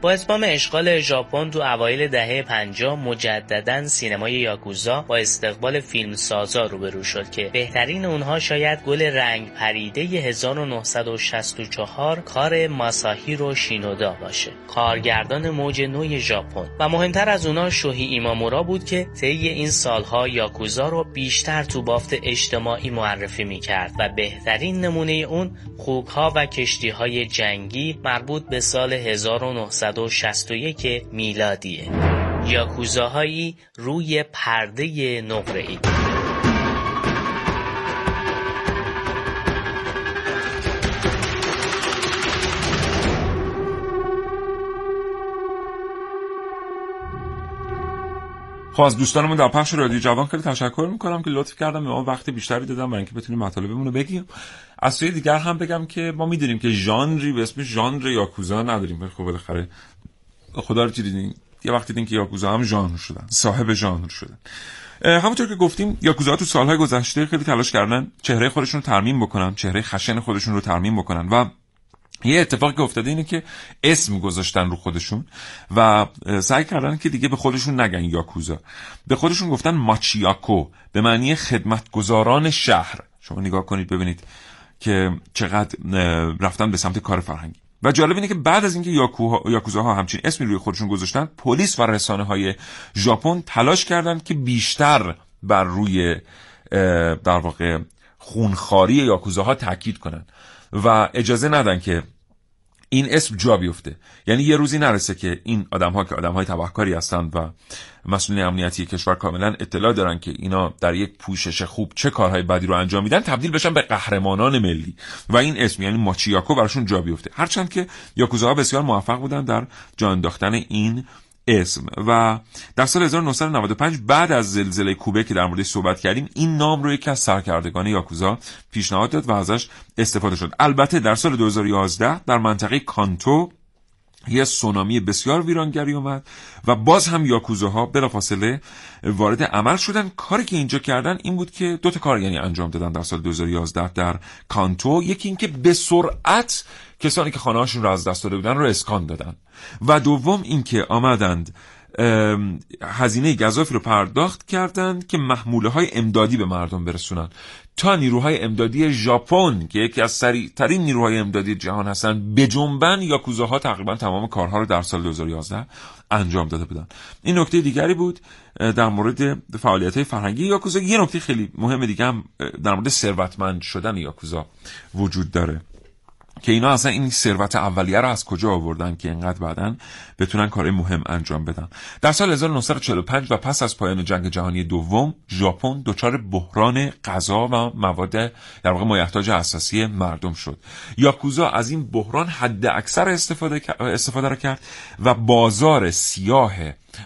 با اتمام اشغال ژاپن تو اوایل دهه 50 مجددا سینمای یاکوزا با استقبال فیلمسازا روبرو شد که بهترین اونها شاید گل رنگ پریده 1964 کار ماساهیرو شینودا باشه. کارگردان موج نوی ژاپن. و مهمتر از اونها شوهی ایمامورا بود که طی این سالها یاکوزا رو بیشتر تو بافت اجتماعی معرفی می‌کرد و بهترین نمونه اون خوکها و کشتی های جنگی مربوط به سال 1961 میلادیه. یاکوزاهایی روی پرده نقره‌ای خب از دوستانمون در پخش رادیو جوان خیلی تشکر می‌کنم که لطف کردم به ما وقت بیشتری دادم برای اینکه بتونیم مطالبمون رو بگیم. از سوی دیگر هم بگم که ما می‌دونیم که ژانری به اسم ژانر یاکوزا نداریم. خب بالاخره خدا رو دیدین یه وقتی دیدین که یاکوزا هم ژانر شدن صاحب ژانر شدن. همونطور که گفتیم یاکوزا تو سالهای گذشته خیلی تلاش کردن چهره خودشون رو ترمیم بکنن چهره خشن خودشون رو ترمیم بکنن و یه اتفاقی که افتاده اینه که اسم گذاشتن رو خودشون و سعی کردن که دیگه به خودشون نگن یاکوزا. به خودشون گفتن ماچیاکو به معنی خدمتگزاران شهر. شما نگاه کنید ببینید که چقدر رفتن به سمت کار فرهنگی. و جالب اینه که بعد از اینکه یاکوزاها همچین اسمی روی خودشون گذاشتن پلیس و رسانه های ژاپن تلاش کردند که بیشتر بر روی در واقع خونخاری یاکوزاها تاکید کنن. و اجازه ندن که این اسم جا بیفته. یعنی یه روزی نرسه که این آدم ها که آدم های تبهکاری هستند و مسئولین امنیتی کشور کاملا اطلاع دارن که اینا در یک پوشش خوب چه کارهای بدی رو انجام میدن تبدیل بشن به قهرمانان ملی. و این اسم یعنی ماچیاکو براشون جا بیفته. هرچند که یاکوزاها بسیار موفق بودن در جا انداختن این اسم. و در سال 1995 بعد از زلزله کوبه که در موردش صحبت کردیم این نام رو یکی از سرکردگان یاکوزا پیشنهاد داد و ازش استفاده شد. البته در سال 2011 در منطقه کانتو یه سونامی بسیار ویرانگری اومد و باز هم یاکوزاها بلافاصله وارد عمل شدن. کاری که اینجا کردن این بود که دو تا کار یعنی انجام دادن در سال 2011 در کانتو. یکی اینکه به سرعت کسانی که خانه هاشون رو از دست داده بودن رو اسکان دادن و دوم اینکه آمدند هزینه گذافی رو پرداخت کردند که محموله های امدادی به مردم برسونن. تا نیروهای امدادی ژاپن که یکی از سریعترین نیروهای امدادی جهان هستن به جنبن یا ها تقریبا تمام کارها رو در سال 2011 انجام داده بودن. این نکته دیگری بود در مورد فعالیت های فرهنگی یاکوزا. یه نکته خیلی مهم دیگه هم در مورد ثروتمند شدن یاکوزا وجود داره. که اینا اصلا این ثروت اولیه رو از کجا آوردن که اینقدر بعدا بتونن کار مهم انجام بدن؟ در سال 1945 و پس از پایان جنگ جهانی دوم ژاپن دچار بحران غذا و مواد در واقع مایحتاج اساسی مردم شد. یاکوزا از این بحران حد اکثر استفاده استفاده را کرد و بازار سیاه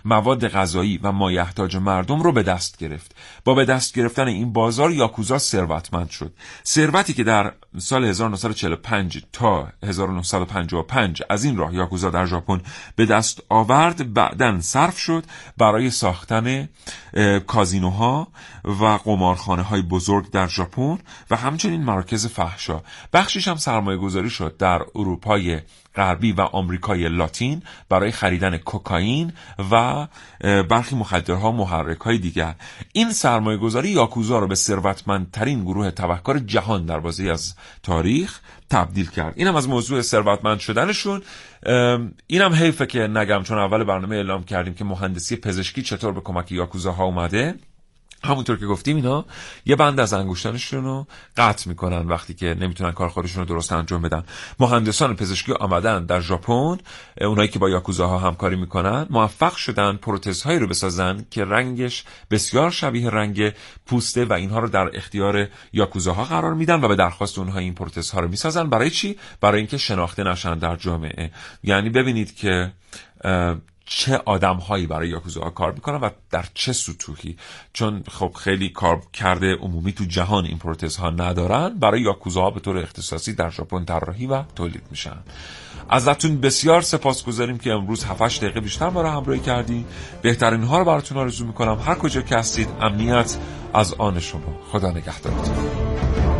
مواد غذایی و مایحتاج مردم رو به دست گرفت. با به دست گرفتن این بازار یاکوزا ثروتمند شد. ثروتی که در سال 1945 تا 1955 از این راه یاکوزا در ژاپن به دست آورد بعدا صرف شد برای ساختن کازینوها و قمارخانه های بزرگ در ژاپن و همچنین مراکز فحشا. بخشش هم سرمایه گذاری شد در اروپای غربی و آمریکای لاتین برای خریدن کوکائین و برخی مخدرها محرک های دیگر. این سرمایه گذاری یاکوزا را به ثروتمندترین گروه تبهکار جهان در بازی از تاریخ تبدیل کرد. اینم از موضوع ثروتمند شدنشون. اینم حیفه که نگم چون اول برنامه اعلام کردیم که مهندسی پزشکی چطور به کمک یاکوزاها اومده. همونطور که گفتیم اینا یه بند از انگشتانشون رو قطع می‌کنن وقتی که نمی‌تونن کار خودشون رو درست انجام بدن. مهندسان پزشکی آمدن در ژاپن اونایی که با یاکوزاها همکاری می‌کنن موفق شدن پروتزهایی رو بسازن که رنگش بسیار شبیه رنگ پوسته و اینها رو در اختیار یاکوزاها قرار میدن و به درخواست اونها این پروتزها رو می‌سازن. برای چی؟ برای اینکه شناخته نشن در جامعه. یعنی ببینید که چه آدم هایی برای یاکوزا کار می‌کنن و در چه سطوحی؟ چون خب خیلی کار کرده عمومی تو جهان این پروتز ها ندارن برای یاکوزا به طور اختصاصی در ژاپن طراحی و تولید میشن. ازتون بسیار سپاس گذاریم که امروز 7 دقیقه بیشتر ما رو همراهی کردی بهترین ها رو براتون آرزو می‌کنم. هر کجا که هستید امنیت از آن شما. خدا نگهدارتون.